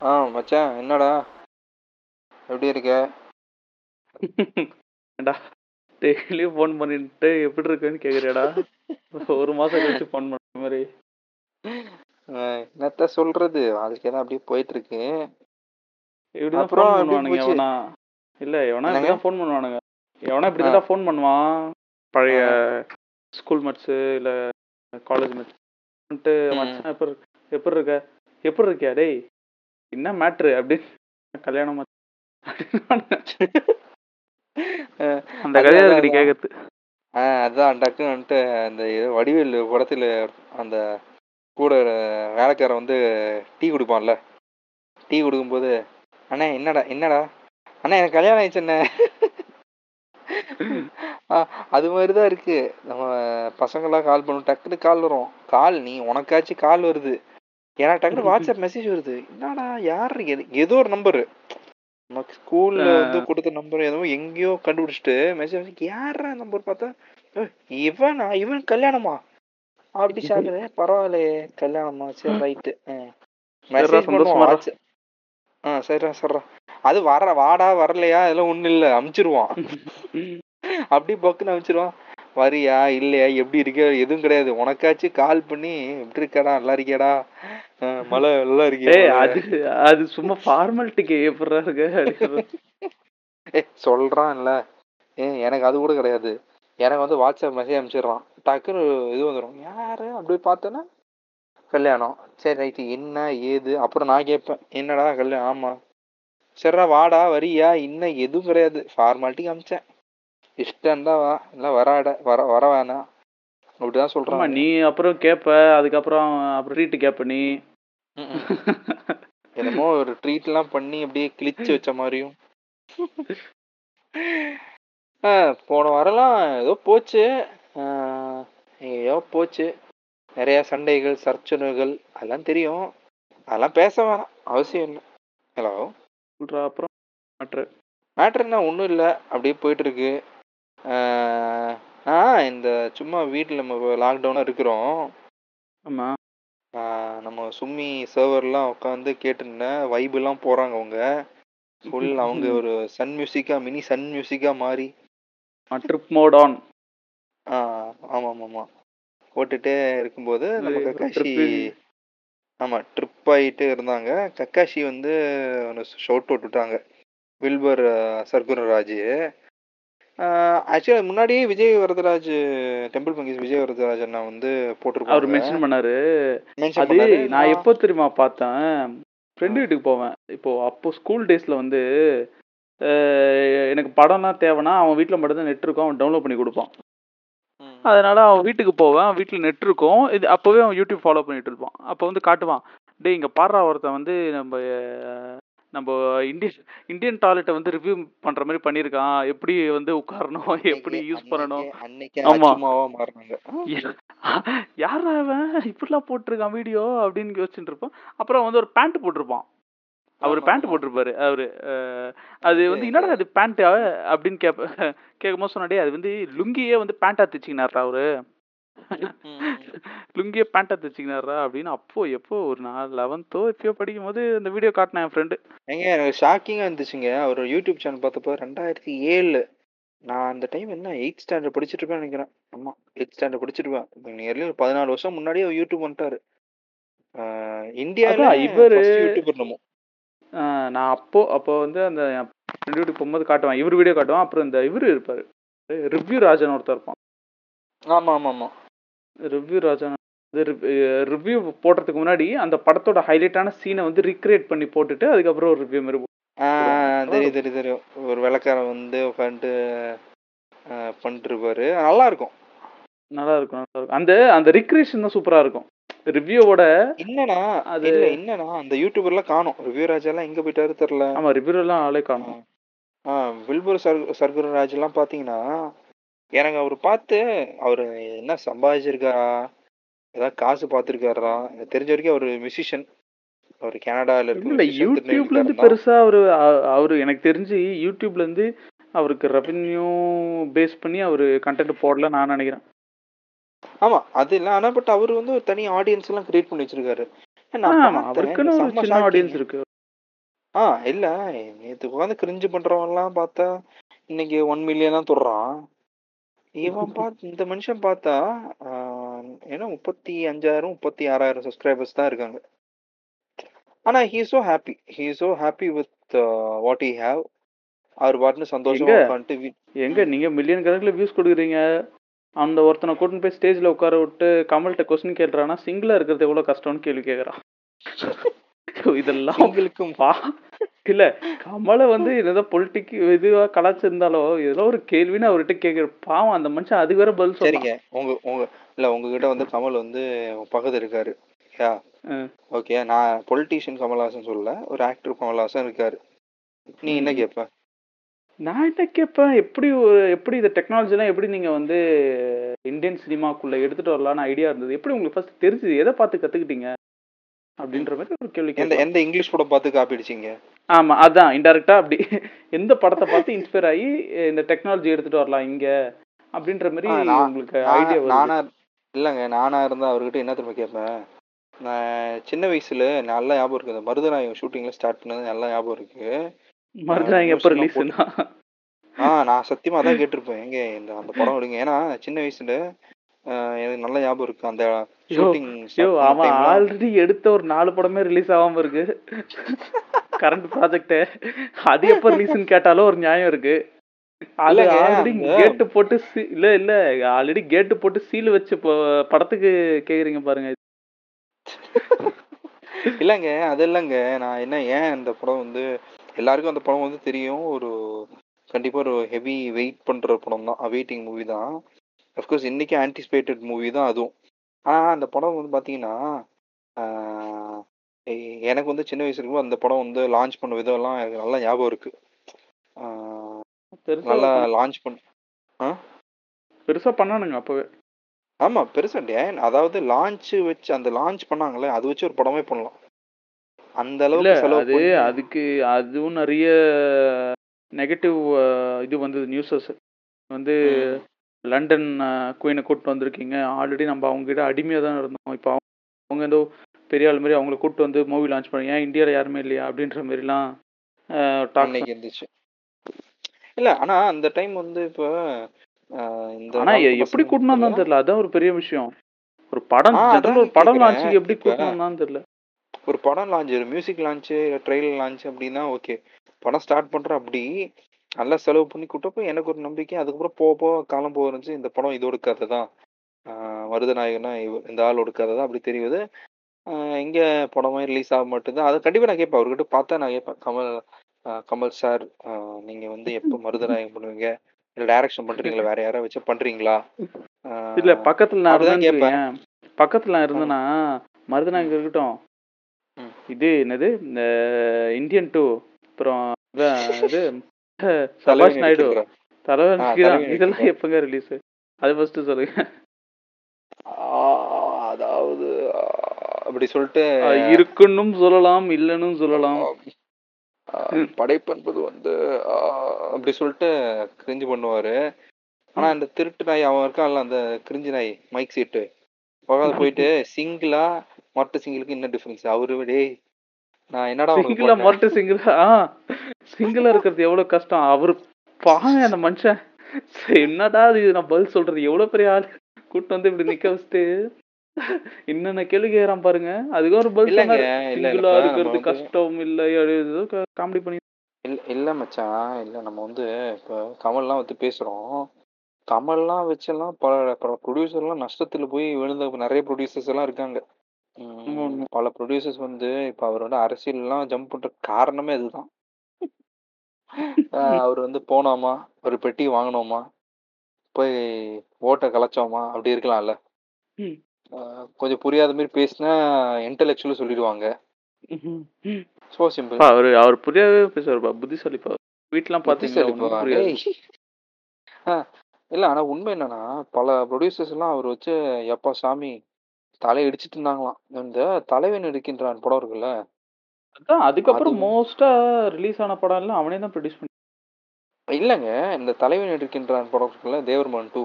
ஆ மச்சான் என்னடா? எப்படி இருக்க? ஏன்டா டெய்லியும் ஃபோன் பண்ணிட்டு எப்படி இருக்குன்னு கேக்குறியாடா? ஒரு மாசம் கழிச்சு ஃபோன் பண்ற மாதிரி. என்னத்த சொல்றது? வாழ்க்கை தான் அப்படியே போயிட்டு இருக்கு இப்படிதான் ஃபோன் பண்ணுவானுங்க? எவனா? இல்ல எவனா? இப்படிதான் ஃபோன் பண்ணுவானுங்க. எவனா இப்படி தான் ஃபோன் பண்ணுவான்? பழைய ஸ்கூல் மேட்ஸ் இல்ல காலேஜ் மேட்ச் வந்துட்டு ம். மச்சான் எப்படி இருக்க எப்படி இருக்க? எப்படி இருக்கியா டேய்? என்ன மேட்ரு அப்படின்னு கல்யாணம். அந்த அதான், கதையா அதான், டக்குன்னு வந்துட்டு அந்த வடிவேல் படத்துல அந்த கூட வேலைக்காரன் வந்து டீ குடிப்பான்ல. டீ கொடுக்கும்போது அண்ணே என்னடா என்னடா? அண்ணா எனக்கு கல்யாணம் ஆயிடுச்சு அண்ணே. ஆ, அது மாதிரி தான் இருக்கு. நம்ம பசங்களாம் கால் பண்ணும் டக்குன்னு கால் வரும். கால் நீ உனக்காச்சும் கால் வருது. எனக்கு டக்குன்னு வாட்ஸ்அப் மெசேஜ் வருது. என்னடா யார் ஏதோ ஒரு நம்பரு நமக்கு ஸ்கூல்ல வந்து கொடுத்த நம்பர் ஏதோ எங்கேயோ கண்டுபிடிச்சிட்டு மெசேஜ் யாரா நம்பர் பார்த்தா? இவனா? இவன் கல்யாணமா? அப்படி சாப்பிடுற பரவாயில்லையே கல்யாணமா? சரி ரைட்டு மெசேஜ் பண்ணுவோம் ஆ சரிடா சரிடா. அது வர வாடா வரலையா? அதெல்லாம் ஒண்ணும் இல்ல. அமுச்சிருவான். அப்படி பக்குன்னு அனுப்பிச்சிருவான் வரியா? இல்லையா? எப்படி இருக்க எதுவும் கிடையாது. உனக்காச்சும் கால் பண்ணி எப்படி இருக்கடா நல்லா இருக்கியாடா. மழை நல்லா ஏய் இருக்கியா அது அது சும்மா ஃபார்மாலிட்டிக்கு எப்படிடா இருக்கு. ஏ சொல்றான்ல. ஏ எனக்கு அது கூட கிடையாது. எனக்கு வந்து வாட்ஸ்அப் மெசேஜ் அனுப்பிச்சிடுறான். டக்குன்னு இது வந்துடும் யாரு? அப்படி பார்த்தோன்னா கல்யாணம். சரி ரைட்டு என்ன ஏது? அப்புறம் நான் கேட்பேன். என்னடா கல்யாணம்? ஆமா. சரிடா வாடா வரியா? இன்னும் எதுவும் கிடையாது. ஃபார்மாலிட்டிக்கு அமிச்சேன் இஷ்டம் இருந்தா வா. இல்லை வராட வர வர வேணாம். அப்படிதான் ஆமா சொல்றான் நீ அப்புறம் கேப்ப அதுக்கப்புறம் அப்புறம் ட்ரீட் கேப்ப நீ. என்னமோ ஒரு ட்ரீட் எல்லாம் பண்ணி அப்படியே கிழிச்சு வச்ச மாதிரியும். ஆ, போன வாரம்லாம் ஏதோ போச்சு. ஏதோ போச்சு. நிறைய சண்டைகள் சர்ச்சனைகள் அதெல்லாம் தெரியும். அதெல்லாம் பேச வேணாம். அவசியம் இல்லை. ஹலோ சொல்றா அப்புறம் matter. மேட்ரு என்ன? ஒன்றும் இல்லை. அப்படியே போயிட்டு இருக்கு. ஆ, இந்த சும்மா வீட்டில் நம்ம லாக்டவுனாக இருக்கிறோம். ஆமா. ஆ, நம்ம சும்மி சர்வர்லாம் உட்காந்து கேட்டுருந்தேன். வைபெல்லாம் போகிறாங்க அவங்க. ஃபுல் அவங்க ஒரு சன் மியூசிக்காக மினி சன் மியூசிக்காக மாறி. ட்ரிப் மோட் ஆன் ஆ ஆமாம் ஆமாம் போட்டுட்டே இருக்கும்போது நம்ம இது கக்காஷி trip- ஆமாம் ட்ரிப் ஆகிட்டு இருந்தாங்க. கக்காஷி வந்து ஷவுட் அவுட் விட்டாங்க வில்பர் சர்க்குணராஜ். ஆக்சுவலாக முன்னாடியே விஜய் வரதராஜ் டெம்பிள் பங்கீஸ் விஜய் வரதராஜ் அண்ணா வந்து அவர் போட்டிருப்பாங்க மென்ஷன் பண்ணாரு அது நான் எப்போ தெரியுமா பார்த்தேன்? ஃப்ரெண்டு வீட்டுக்கு போவேன். இப்போ அப்போ ஸ்கூல் டேஸ்ல வந்து எனக்கு படம்லாம் தேவைன்னா அவன் வீட்டில் மட்டும்தான் நெட் இருக்கும். அவன் டவுன்லோட் பண்ணி கொடுப்பான். அதனால அவன் வீட்டுக்கு போவேன். வீட்டில் நெட் இருக்கும். இது அப்போவே அவன் யூடியூப் ஃபாலோ பண்ணிட்டு இருப்பான். அப்போ வந்து காட்டுவான். டேய் இங்கே பாடுறா ஒருத்தன் வந்து நம்ம நம்ம இந்தியன் இந்தியன் டாய்லெட்டை வந்து ரிவ்யூ பண்ணுற மாதிரி பண்ணியிருக்கான். எப்படி வந்து உட்காரணும்? எப்படி யூஸ் பண்ணணும்? ஆமா. யாரா அவன் இப்படிலாம் போட்டிருக்கான் வீடியோ அப்படின்னு யோசிச்சுட்டு இருப்பான் அப்புறம் வந்து ஒரு பேண்ட் போட்டிருப்பான். அவர் பேண்ட். போட்டிருப்பாரு அவரு. அது வந்து என்னடா அது பேண்ட் அப்படின்னு கேப்ப கேட்கும்போது சொன்னாடே அது வந்து லுங்கியே வந்து பேண்டா தைச்சிக்கினாரா அவரு? லுங்கியே பேண்டா தைச்சிக்கினாரா அப்படின்னு அப்போ எப்போ? ஒரு நான் லெவன்த்தோ எப்பயோ படிக்கும் போது அந்த வீடியோ காட்டினேன் என் ஃப்ரெண்டு ஏங்க எனக்கு ஷாக்கிங்கா இருந்துச்சுங்க. அவர் யூடியூப் சேனல் பார்த்தப்போ ரெண்டாயிரத்தி ஏழு. நான் அந்த டைம் என்ன எயிட் ஸ்டாண்டர்ட் படிச்சுட்டு இருப்பேன் நினைக்கிறேன். ஆமா எயிட் ஸ்டாண்டர்ட் படிச்சுட்டு இருப்பேன் நியர்லி ஒரு பதினாலு வருஷம் முன்னாடியே அவர் யூடியூப் வந்துட்டாரு. அதான் இவரு- யூடியூபர் நம்ம நான் அப்போ அப்போ வந்து அந்த வீட்டுக்கு போகும்போது காட்டுவான். இவர் வீடியோ காட்டுவான். அப்புறம் இந்த இவர் இருப்பாரு. ரிவ்யூ ராஜன் ஒருத்தர் இருப்பான். ஆமா ஆமா ஆமா. ரிவ்யூ ராஜா ரிவ்யூ போடுறதுக்கு முன்னாடி அந்த படத்தோட ஹைலைட்டான சீனை வந்து ரீக்ரியேட் பண்ணி போட்டுட்டு அதுக்கப்புறம் ஒரு ரிவ்யூ மாதிரி ஆஹ் தெரியும் தெரியும் தெரியும். ஒரு வெள்ளக்காரன் வந்து உட்காந்துட்டு பண்ணிட்டு இருப்பாரு நல்லா இருக்கும் நல்லா இருக்கும் நல்லா இருக்கும் அந்த அந்த ரிக்ரியேஷன் தான் சூப்பரா இருக்கும். ரிவ்யூவோட என்னன்னா அது- இல்ல என்னன்னா அந்த யூடியூபர்லாம் காணோம். ரிவ்யூ ராஜாலாம் எங்க போயிட்டாரு தெரியல ஆமா ரிவ்யூ எல்லாம் ஆளே காணும். ஆ வில்பூர் சர் சர்க்குருராஜ் எல்லாம் பாத்தீங்கன்னா எனக்கு அவர் பார்த்து அவர் என்ன சம்பாதிச்சிருக்காரா ஏதாவது காசு பார்த்துருக்காரா எனக்கு தெரிஞ்ச வரைக்கும் அவர் மியூசிஷியன் அவர் கனடால இருக்க இல்ல யூடியூப்ல இருந்து தான். பெருசா அவரு அவரு எனக்கு தெரிஞ்சு யூடியூப்ல இருந்து அவருக்கு ரெவென்யூ பேஸ் பண்ணி அவரு கண்டென்ட் போடல நான் நினைக்கிறேன். ஆமா அது இல்ல. ஆனா பட் அவர் வந்து ஒரு தனி ஆடியன்ஸ் எல்லாம் கிரியேட் பண்ணி வச்சிருக்காரு. அவருக்குன்னு ஒரு சின்ன. ஆடியன்ஸ் இருக்கு. ஆ இல்ல. நேத்து உட்காந்து கிரிஞ்சு பண்றவன்லாம் பார்த்தா இன்னைக்கு ஒன் மில்லியனா தொடுறான். இவன் பார்த்து இந்த மனுஷன் பார்த்தா ஏன்னா முப்பத்தி அஞ்சாயிரம் முப்பத்தி ஆறாயிரம் சப்ஸ்கிரைபர்ஸ் தான் இருக்காங்க. ஆனா he so happy he so happy with what he have அவர் பாட்டுன்னு சந்தோஷமா எங்க? உட்காந்துட்டு எங்க? நீங்க மில்லியன் கணக்குல வியூஸ் கொடுக்குறீங்க. அந்த ஒருத்தனை கூட்டின்னு போய் ஸ்டேஜ்ல உட்கார விட்டு கமல்கிட்ட கொஸ்டின் கேட்கறானா சிங்கிளா இருக்கிறது எவ்வளவு கஷ்டம்னு கேள்வி கேக்குறான் இதெல்லாம் சிங்களுக்கும் பா இல்ல கமலை வந்து ஏதோ பொலிட்டிக் இதுவா கலாச்சிருந்தாலோ ஏதோ ஒரு கேள்வின்னு அவர்கிட்ட கேக்குற பாவம் அந்த மனுஷன் அதுக்கு வேற பதில் சரிங்க. உங்க உங்க இல்ல உங்ககிட்ட வந்து கமல் வந்து பக்கத்துல இருக்காரு. யா? ம். ஓகே நான் பொலிட்டீஷியன் கமல்ஹாசன் சொல்லல ஒரு ஆக்டர் கமல்ஹாசன் இருக்காரு. நீ என்ன ம். கேப்ப? நான் என்ன கேட்பேன் எப்படி ஒரு எப்படி இந்த டெக்னாலஜிலாம் எப்படி நீங்க வந்து இந்தியன் சினிமாக்குள்ள எடுத்துட்டு வரலாம்னு ஐடியா இருந்தது? எப்படி உங்களுக்கு ஃபர்ஸ்ட் தெரிஞ்சது? எதை பார்த்து கத்துக்கிட்டீங்க? அப்படின்ற மாதிரி ஒரு கேள்வி எந்த எந்த இங்கிலீஷ் படம் பார்த்து காப்பி அடிச்சீங்க? ஆமா அதான் இன்டெரக்டா அப்படி. எந்த படத்தை பார்த்து இன்ஸ்பயர் ஆகி இந்த டெக்னாலஜி எடுத்துட்டு வரலாம் இங்க? அப்படின்ற மாதிரி உங்களுக்கு ஐடியா நானா இல்லைங்க நானா இருந்தா அவர்கிட்ட என்ன திரும்ப கேட்பேன்? நான் சின்ன வயசுல நல்லா ஞாபகம் இருக்கு. இந்த மருதநாயகம் ஷூட்டிங்ல ஸ்டார்ட் பண்ணது நல்லா ஞாபகம் இருக்கு. மறுநாள் எப்போ ரிலீஸ்னா ஆ நான் சத்தியமா அதான் கேட்டிருப்பேன். எங்க இந்த அந்த படம் விடுங்க. ஏன்னா சின்ன வயசுல எனக்கு நல்ல ஞாபகம் இருக்கு. அந்த ஷூட்டிங் அவன் ஆல்ரெடி எடுத்த ஒரு நாலு படமே ரிலீஸ் ஆகாம இருக்கு. கரண்ட் ப்ராஜெக்ட் அது எப்போ ரிலீஸ்னு கேட்டாலும் ஒரு நியாயம் இருக்கு. அது ஆல்ரெடி கேட்டு போட்டு இல்ல இல்ல. ஆல்ரெடி கேட்டு போட்டு சீல் வச்சு படத்துக்கு கேக்குறீங்க பாருங்க. இல்லைங்க அது இல்லைங்க. நான் என்ன ஏன் இந்த படம் வந்து எல்லாருக்கும் அந்த படம் வந்து தெரியும். ஒரு கண்டிப்பா ஒரு ஹெவி வெயிட் பண்ற படம் தான் வெயிட்டிங் மூவி தான். அஃப்கோர்ஸ் இன்னைக்கு ஆன்டிசிபேட்டட் மூவி தான் அதுவும். ஆனா அந்த படம் வந்து எ- எனக்கு வந்து சின்ன வயசுல இருக்கும்போது அந்த படம் வந்து லான்ச் பண்ண விதம் எல்லாம் எனக்கு நல்லா ஞாபகம் இருக்கு. நல்லா லான்ச் பண்ண பெருசா பண்ணானுங்க அப்பவே. ஆமா பெருசா டே- அதாவது லான்ச் வச்சு அந்த லான்ச் பண்ணாங்களே அது வச்சு ஒரு படமே பண்ணலாம். அந்த அளவுக்கு செலவு அதுக்கு அதுவும் நிறைய நெகட்டிவ் இது வந்தது நியூஸஸ் வந்து. லண்டன் குயினை கூப்பிட்டு வந்திருக்கீங்க. ஆல்ரெடி நம்ம அவங்க கிட்ட அடிமையா தான் இருந்தோம். இப்போ அவங்க ஏதோ பெரிய ஆள் மாதிரி அவங்கள கூப்பிட்டு வந்து மூவி லான்ச் பண்ணி ஏன் இந்தியாவில் யாருமே இல்லையா? அப்படின்ற மாதிரிலாம் அன்னைக்கு இருந்துச்சு. இல்ல ஆனா அந்த டைம் வந்து இப்ப இந்த ஆனா எ- காலத்து எப்படி பார்த்தீங்கன்னா, தெரியல. அதான் ஒரு பெரிய விஷயம். ஒரு படம் ஒரு படம். லான்ச்சுக்கு எப்படி கூட்டணும் தெரியல. ஒரு படம் லான்ச் ஒரு மியூசிக் லான்ச் ட்ரெயிலர் லான்ச் அப்படின்னா ஓகே படம் ஸ்டார்ட் பண்ற அப்படி நல்லா செலவு பண்ணி கூட்டப்போ எனக்கு ஒரு நம்பிக்கை. அதுக்கப்புறம் போக போக காலம் போக இருந்துச்சு இந்த படம் இதோட கதை தான். மருதநாயகனா இவ- இந்த ஆளோட கதை தான் அப்படி தெரியுது. எங்க படமே ரிலீஸ் ஆக மாட்டேங்குது. அதை கண்டிப்பா நான் கேட்பேன். அவர்கிட்ட பார்த்தா நான் கேட்பேன். கமல் கமல் சார் நீங்க வந்து எப்போ மருதநாயகம் பண்ணுவீங்க? இல்ல டைரக்ஷன் பண்றீங்களா? வேற யாராவது வச்சு பண்றீங்களா? இல்ல பக்கத்துல நான் இருந்தேன்னு கேட்பேன். பக்கத்துல நான் இருந்தேன்னா மருதநாயகம் இருக்கட்டும். இது என்னது? இந்த இந்தியன் டூ அப்புறம் இது சபாஷ் நாயுடு. தலைவன் இதெல்லாம். எப்பங்க ரிலீஸ் அது ஃபர்ஸ்ட் சொல்லுங்க. அதாவது அப்படி சொல்லிட்டு இருக்குன்னும் சொல்லலாம் இல்லைன்னும் சொல்லலாம். படைப்பென்பது வந்து அப்படி சொல்லிட்டு கிரிஞ்சு பண்ணுவாரு. ஆனா அந்த திருட்டு நாய் அவன் இருக்கான்ல அந்த கிரிஞ்சு நாய் மைக் சீட்டு உட்காந்து போயிட்டு சிங்கிளா மொட்டை சிங்கிளுக்கு என்ன டிஃபரன்ஸ் அவரு டேய் நான் என்னடா சிங்கிளா? மொட்டை சிங்கிளா சிங்கிளா இருக்கிறது எவ்வளவு கஷ்டம்? அவரு பாங்க அந்த மனுஷன். என்னடா இது? நான் பதில் சொல்றது எவ்வளவு பெரிய ஆள்? கூட்டு வந்து இப்படி நிக்க வச்சுட்டு என்னென்ன கேள்வி கேக்குறான் பாருங்க. அதுக்கு ஒரு பதில் சிங்கிளா இருக்கிறது கஷ்டம் இல்ல ஏதோ காமெடி பண்ணி இல்ல இல்ல மச்சான் இல்ல நம்ம வந்து இப்போ கமல்லாம் வந்து பேசுறோம். கமல்லாம் வச்செல்லாம் பல பல ப்ரொடியூசர்லாம் நஷ்டத்துல போய் விழுந்த நிறைய ப்ரொடியூசர்ஸ் எல்லாம் இருக்காங்க. பல ப்ரொடியூசர்ஸ் வந்து இப்ப அவர் வந்து அரசியல்லாம் ஜம்ப் பண்ற காரணமே அதுதான். அவர் வந்து போனோமா? ஒரு பெட்டி வாங்கினோமா? போய் ஓட்டை கலைச்சோமா? அப்படி இருக்கலாம்ல. கொஞ்சம் புரியாத மாதிரி பேசினா இன்டெலெக்சுவல் சொல்லிடுவாங்க. ஸோ சிம்பிள் அவரு அவர் புரியாவே பேசுவாருப்பா புத்திசாலிப்பா. புரியாது. டேய். ஆ, இல்ல ஆனா உண்மை என்னன்னா பல ப்ரொடியூசர்ஸ் எல்லாம் அவர் வச்சு எப்பா சாமி தலை இடிச்சிட்டு இருந்தாங்களாம். இந்த தலைவன் எடுக்கின்றான் படம் இருக்குல்ல. அதான் அதுக்கப்புறம் அது- மோஸ்டா ரிலீஸ் ஆன படம் எல்லாம் அவனே தான் ப்ரொடியூஸ் பண்ணி இல்லங்க இந்த தலைவன் எடுக்கின்றான் படம் இருக்குல்ல தேவர்மன் டூ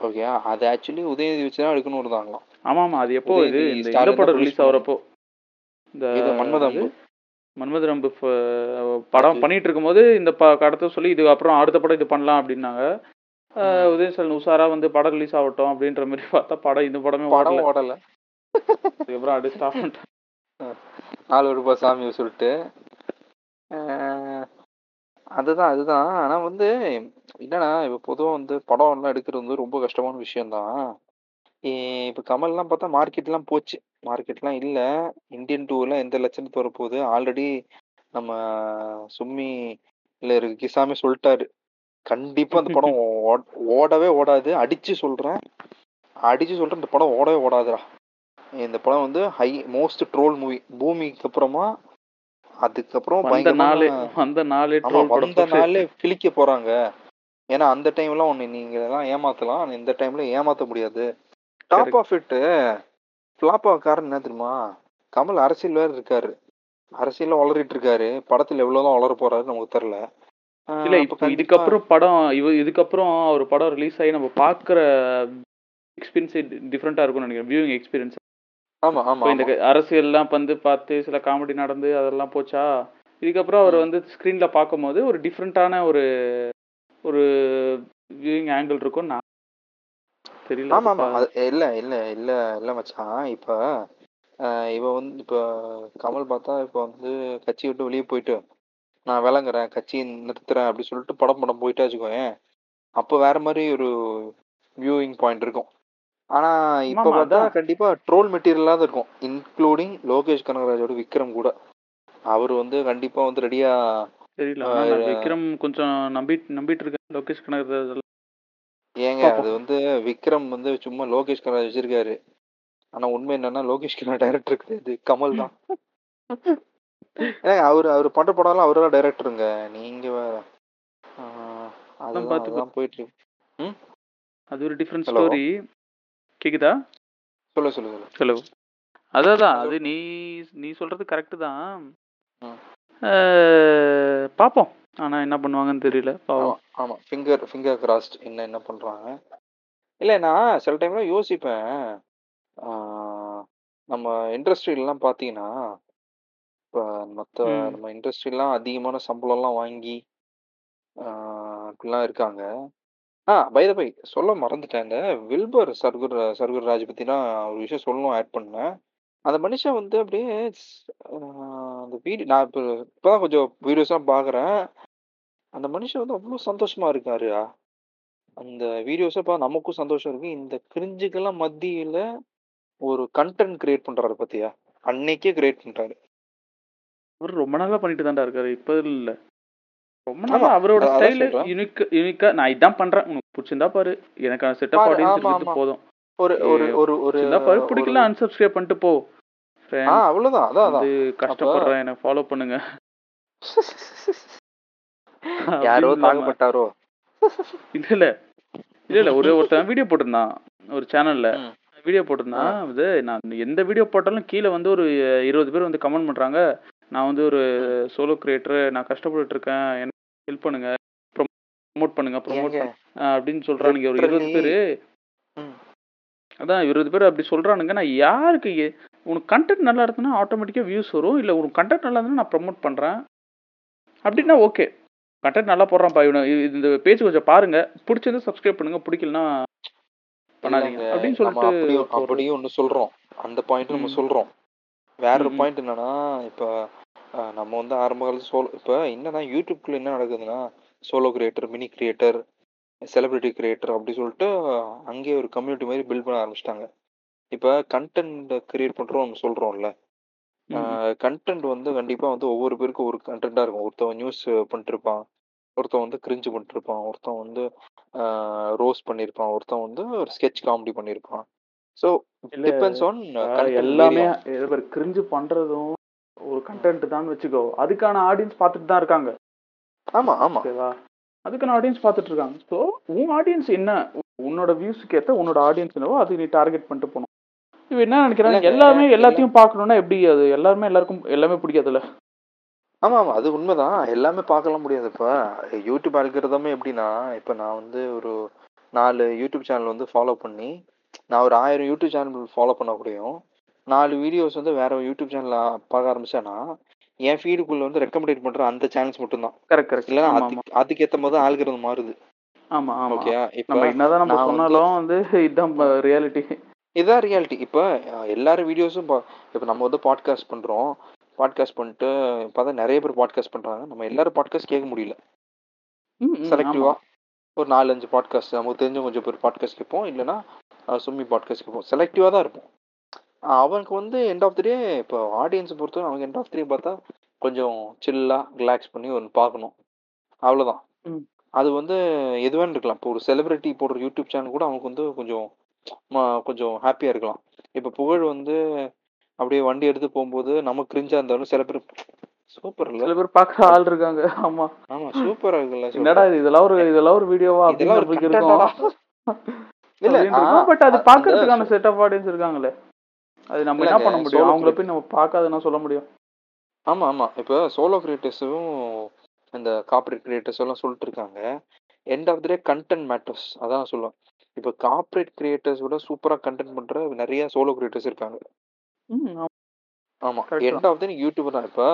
ஓகே அது ஆக்சுவலி உதயநிதி வச்சு தான் எடுக்கணும் இருந்தாங்களாம் ஆமா ஆமா அது எப்போ இது? இந்த இந்த படம் ரிலீஸ் ஆகுறப்போ. இந்த இது மன்மதம் இது மன்மத அம்பு ஃப- படம் அது- பண்ணிட்டு இருக்கும்போது இந்த ப படத்தை சொல்லி இது அப்புறம் அடுத்த படம் இது பண்ணலாம் அப்படின்னாங்க. அஹ் உதயசல் உஷாரா வந்து படம் ரிலீஸ் ஆகட்டும் அப்படின்ற மாதிரி பார்த்தா படம் இந்த படமே படம் ஓடல. அதுக்கப்புறம் அப்படியே ஸ்டாப் பண்ணிட்டேன் நாலு ரூபாய் சாமியை சொல்லிட்டு அதுதான் அதுதான். ஆனா வந்து என்னன்னா இப்போ பொதுவா வந்து படம் எல்லாம் எடுக்கிறது வந்து ரொம்ப கஷ்டமான விஷயம்தான். இப்போ கமல்லாம் பார்த்தா மார்க்கெட்லாம் போச்சு. மார்க்கெட்லாம் இல்ல. இந்தியன் டூலாம் எந்த லட்சணத்து வரப்போகுது? ஆல்ரெடி நம்ம சும்மி இல்ல இருக்கு கிசாமி சொல்லிட்டாரு. கண்டிப்பா அந்த படம் ஓட- ஓடவே ஓடாது. அடிச்சு சொல்றேன். அடிச்சு சொல்றேன் இந்த படம் ஓடவே ஓடாதுடா. இந்த படம் வந்து ஹை மோஸ்ட் ட்ரோல் மூவி பூமிக்கு அப்புறமா அதுக்கப்புறம் வந்த நாளே வந்த நாளே வந்த நாளே கிழிக்க போறாங்க. ஏன்னா அந்த டைம்ல ஒன்னு நீங்க எல்லாம் ஏமாத்தலாம். இந்த டைம்ல ஏமாத்த முடியாது. டாப். ஆஃப் இட் ஃபிளாப் ஆக காரணம் என்ன தெரியுமா? கமல் அரசியல் வேற இருக்காரு. அரசியல்ல வளரிட்டு இருக்காரு. படத்துல எவ்வளவுதான் வளர போறாரு நமக்கு தெரியல. இல்ல இப்போ இதுக்கப்புறம் படம் இவ இதுக்கப்புறம் ஒரு படம் ரிலீஸ் ஆகி நம்ம பாக்குற எக்ஸ்பீரியன்ஸ் டிஃப்ரெண்டா இருக்கும்னு நினைக்கிறேன். வியூவிங் எக்ஸ்பீரியன்ஸ் ஆமா ஆமா இப்போ இந்த ஆமா. அரசியல்லாம் வந்து பார்த்து சில காமெடி நடந்து அதெல்லாம் போச்சா? இதுக்கப்புறம் அவர் ம். வந்து ஸ்க்ரீன்ல பார்க்கும்போது ஒரு டிஃப்ரெண்ட்டான ஒரு ஒரு வியூவிங் ஆங்கிள் இருக்கும் நான் தெரியல. ஆமா அது ஆமா அது இல்ல இல்ல இல்ல இல்ல மச்சான். இப்ப இவ வந்து இப்ப கமல் பார்த்தா இப்ப வந்து கட்சி விட்டு வெளியே போயிட்டு நான் விளங்குறேன் கட்சி நிறுத்துறேன் அப்படி சொல்லிட்டு படம் படம் போயிட்டா வச்சுக்கோயேன். அப்போ வேற மாதிரி ஒரு வியூவிங் பாயிண்ட் இருக்கும். ஆனா இப்ப பார்த்தா அதான். கண்டிப்பா ட்ரோல் மெட்டீரியலா தான் இருக்கும். இன்க்ளூடிங் லோகேஷ் கனகராஜோட விக்ரம் கூட. அவர் வந்து கண்டிப்பா வந்து ரெடியா தெரியல. விக்ரம் கொஞ்சம் நம்பிட்டு நம்பிட்டு இருக்கேன் லோகேஷ் கனகராஜ் ஏங்க. அது வந்து விக்ரம் வந்து சும்மா லோகேஷ் கனகராஜ் வச்சிருக்காரு. ஆனா உண்மை என்னன்னா லோகேஷ் கனகராஜ் டைரக்டர் கிடையாது கமல் தான். ஏங்க அவரு அவர் பண்ற படம்லாம் அவரெல்லாம் டைரக்டருங்க நீங்க வேற. ஆஹ் அதுதான் பார்த்து போயிட்டு அது ஒரு டிஃப்ரெண்ட்? ஸ்டோரி கேக்குதா? சொல்லு சொல்லு சொல்லு. ஹலோ அதான் அது- அது நீ நீ சொல்றது கரெக்டு தான். ம். அஹ், பார்ப்போம் ஆனா என்ன பண்ணுவாங்கன்னு தெரியல. பாவம். ஆமா ஃபிங்கர் ஃபிங்கர் கிராஸ்ட் என்ன என்ன பண்றாங்க? இல்ல நான் சில டைம்ல யோசிப்பேன். நம்ம இண்டஸ்ட்ரியிலலாம் பார்த்தீங்கன்னா இப்போ மற்ற. நம்ம இண்டஸ்ட்ரிலாம் அதிகமான சம்பளம்லாம் வாங்கி இப்படிலாம் இருக்காங்க. ஆ பை த பை சொல்ல மறந்துட்டேன். இந்த வில்பர் சர்குர் சர்குர் ராஜ் நான் ஒரு விஷயம் சொல்லணும் ஆட் பண்ணேன். அந்த மனுஷன் வந்து அப்படியே ஸ்- அந்த வீடியோ நான் இப்போ இப்போதான் கொஞ்சம் வீடியோஸ்லாம் பார்க்குறேன் அந்த மனுஷன் வந்து அவ்வளோ சந்தோஷமா இருக்காரு. அந்த வீடியோஸை பா நமக்கும் சந்தோஷம் இருக்கு. இந்த கிரிஞ்சுக்கெல்லாம் மத்தியில ஒரு கண்டென்ட் கிரியேட் பண்றாரு பாத்தியா? அன்னைக்கே கிரியேட் பண்றாரு. அவர் ரொம்ப நாளா பண்ணிட்டு தான்டா இருக்காரு. இப்ப இல்ல. ரொம்ப நாளா அவரோட ஸ்டைல். யுனிக் யுனிக்கா நான் இதான் பண்றேன். உனக்கு பிடிச்சிருந்தா பாரு. எனக்கு செட்டப் பாரு, ஆடியன்ஸ். போதும். ஒரு ஒரு ஒரு ஒரு பாரு பிடிக்கல unsubscribe பண்ணிட்டு போ. அவ்வளவுதான் அதான் அதான். கஷ்டப்படுறேன் எனக்கு ஃபாலோ பண்ணுங்க. யாரோ தாக்கப்பட்டாரோ இல்ல இல்ல. இல்ல இல்ல ஒரு ஒருத்தன் வீடியோ போட்டிருந்தான் ஒரு சேனல்ல. வீடியோ போட்டிருந்தான் இது நான் எந்த வீடியோ போட்டாலும் கீழே வந்து ஒரு இருபது பேர் வந்து கமெண்ட் பண்றாங்க. நான் வந்து ஒரு சோலோ கிரியேட்டர் நான் கஷ்டப்பட்டுட்டு இருக்கேன் ஹெல்ப் பண்ணுங்க ப்ரோமோட் பண்ணுங்க ப்ரோமோட் அப்படின்னு சொல்றானுங்க ஒரு இருபது பேரு. அதான் இருபது பேர் அப்படி சொல்றானுங்க. நான் யாருக்கு உனக்கு கண்டென்ட் நல்லா இருந்ததுன்னா ஆட்டோமேட்டிக்கா வியூஸ் வரும். இல்ல உனக்கு கண்டென்ட் நல்லா இருந்ததுன்னா நான் ப்ரோமோட் பண்றேன். அப்படின்னா ஓகே கண்டென்ட் நல்லா போடுறான்ப்பா இவனை. இந்த பேஜ் கொஞ்சம் பாருங்க. பிடிச்சிருந்து சப்ஸ்கிரைப் பண்ணுங்க. பிடிக்கலனா பண்ணாதீங்க. அப்படின்னு சொல்லிட்டு. அப்படியும் ஒண்ணு சொல்றோம். அந்த பாயிண்ட் நம்ம ம். சொல்றோம். வேற ஒரு. பாயிண்ட் என்னன்னா இப்ப நம்ம வந்து ஆரம்ப காலத்துல சோலோ இப்ப என்னன்னா யூடியூப்குள்ள என்ன நடக்குதுன்னா solo creator mini creator celebrity creator அப்படி சொல்லிட்டு அங்கேயே ஒரு கம்யூனிட்டி மாதிரி பில்ட் பண்ண ஆரம்பிச்சிட்டாங்க. இப்ப கண்டென்ட் கிரியேட் நம்ம சொல்றோம்ல. ம். கண்டென்ட் வந்து கண்டிப்பா வந்து ஒவ்வொரு பேருக்கும் ஒரு கண்டென்ட்டா இருக்கும். ஒருத்தவன் நியூஸ் பண்ணிட்டு இருப்பான் ஒருத்தன் வந்து கிரிஞ்சு பண்ணிட்டு இருப்பான் ஒருத்தன் வந்து ரோஸ் பண்ணியிருப்பான் ஒருத்தன் வந்து ஒரு ஸ்கெட்ச் காமெடி பண்ணியிருப்பான். ஸோ இல்ல, டிபெண்ட்ஸ் ஆன் எல்லாமே கிரிஞ்சு பண்றதும் ஒரு கண்டென்ட் தான் வச்சுக்கோ. அதுக்கான ஆடியன்ஸ் பார்த்துட்டு தான் இருக்காங்க. ஆமா ஆமா. ஓகேவா அதுக்கான ஆடியன்ஸ் பார்த்துட்டு இருக்காங்க. ஸோ உன் ஆடியன்ஸ் என்ன? உன்னோட வியூஸ்க்கு ஏற்ற உன்னோட ஆடியன்ஸ் என்னவோ அது நீ டார்கெட் பண்ணிட்டு போகணும். இவன் என்ன நினைக்கிறாங்க? எல்லாமே. எல்லாத்தையும் பார்க்கணும்னா எப்படி? அது எல்லாருமே எல்லாருக்கும் எல்லாமே பிடிக்காதுல்ல? ஆமா ஆமா. அது உண்மைதான். எல்லாமே பார்க்கலாம் முடியாது இப்ப. யூடியூப் அல்கிறதமே எப்படின்னா இப்ப நான் வந்து ஒரு நாலு யூடியூப் சேனல் வந்து ஃபாலோ பண்ணி நான் ஒரு ஆயிரம் யூடியூப் சேனல் ஃபாலோ பண்ண முடியும். நாலு வீடியோஸ் வந்து வேற யூடியூப் சேனல்ல பார்க்க ஆரம்பிச்சேன்னா என் ஃபீடுக்குள்ள வந்து ரெக்கமெண்டேட் பண்ற அந்த சேனல்ஸ் மட்டும் தான் கரெக்ட் கரெக்ட் ஆமா அதுக்கு அதுக்கேத்த மாதிரி தான் ஆல்கிரதம் மாறுது. ஆமா ஆமா. ஓகே இப்போ நம்ம என்னதான் நம்ம சொன்னாலும் வந்து இதுதான் ரியாலிட்டி இதான் ரியாலிட்டி இப்போ எல்லாரும் வீடியோஸும் இப்போ நம்ம வந்து பாட்காஸ்ட் பண்றோம். பாட்காஸ்ட் பண்ணிட்டு பார்த்தா நிறைய பேர் பாட்காஸ்ட் பண்றாங்க. நம்ம எல்லாரும் பாட்காஸ்ட் கேட்க முடியல. செலக்டிவா ஒரு நாலு அஞ்சு பாட்காஸ்ட் நமக்கு தெரிஞ்ச கொஞ்சம் பேர் பாட்காஸ்ட் கேட்போம். இல்லைன்னா சும்மி பாட்காஸ்ட் கேட்போம். செலக்டிவா தான் இருப்போம். அவனுக்கு வந்து எண்ட் ஆஃப் த டே இப்போ ஆடியன்ஸை பொறுத்தவரை அவங்க எண்ட் ஆஃப் த டே பார்த்தா கொஞ்சம் சில்லா ரிலாக்ஸ் பண்ணி ஒன்று பார்க்கணும். அவ்வளோதான். அது வந்து எதுவான்னு இருக்கலாம். இப்போ ஒரு செலிபிரிட்டி போடுற யூடியூப் சேனல் கூட அவனுக்கு வந்து கொஞ்சம் கொஞ்சம் ஹாப்பியா இருக்கலாம். இப்போ புகழ் வந்து அப்படியே வண்டி எடுத்து போகும்போது நமக்கு கிரிஞ்சா இருந்தாலும் சில பேர் சூப்பர் இல்ல. சில பேர் பாக்குற ஆள் இருக்காங்க. ஆமா. ஆமா சூப்பரா இருக்குல்ல என்னடா இது? இதெல்லாம் ஒரு இதெல்லாம் ஒரு வீடியோவா அப்படின்னு content-ஆடா. இல்ல, இருக்கும். பட் அது பாக்குறதுக்கான செட் ஆஃப் ஆடியன்ஸ் இருக்காங்களே. அது நம்ம என்ன பண்ண முடியும்? அவங்கள போய் நம்ம பார்க்காதுன்னா சொல்ல முடியும். ஆமா ஆமா. இப்போ சோலோ கிரியேட்டர்ஸும் இந்த கார்ப்பரேட் கிரியேட்டர்ஸ் எல்லாம் சொல்லிட்டு இருக்காங்க. End of the day content matters அதான் சொல்லுவேன். இப்போ கார்ப்பரேட் கிரியேட்டர்ஸ் விட சூப்பரா கண்டென்ட் பண்ற நிறைய சோலோ கிரியேட்டர்ஸ் இருக்காங்க. ம், ஆமா. ஆமா. Correct end of the YouTube தான் இப்போ.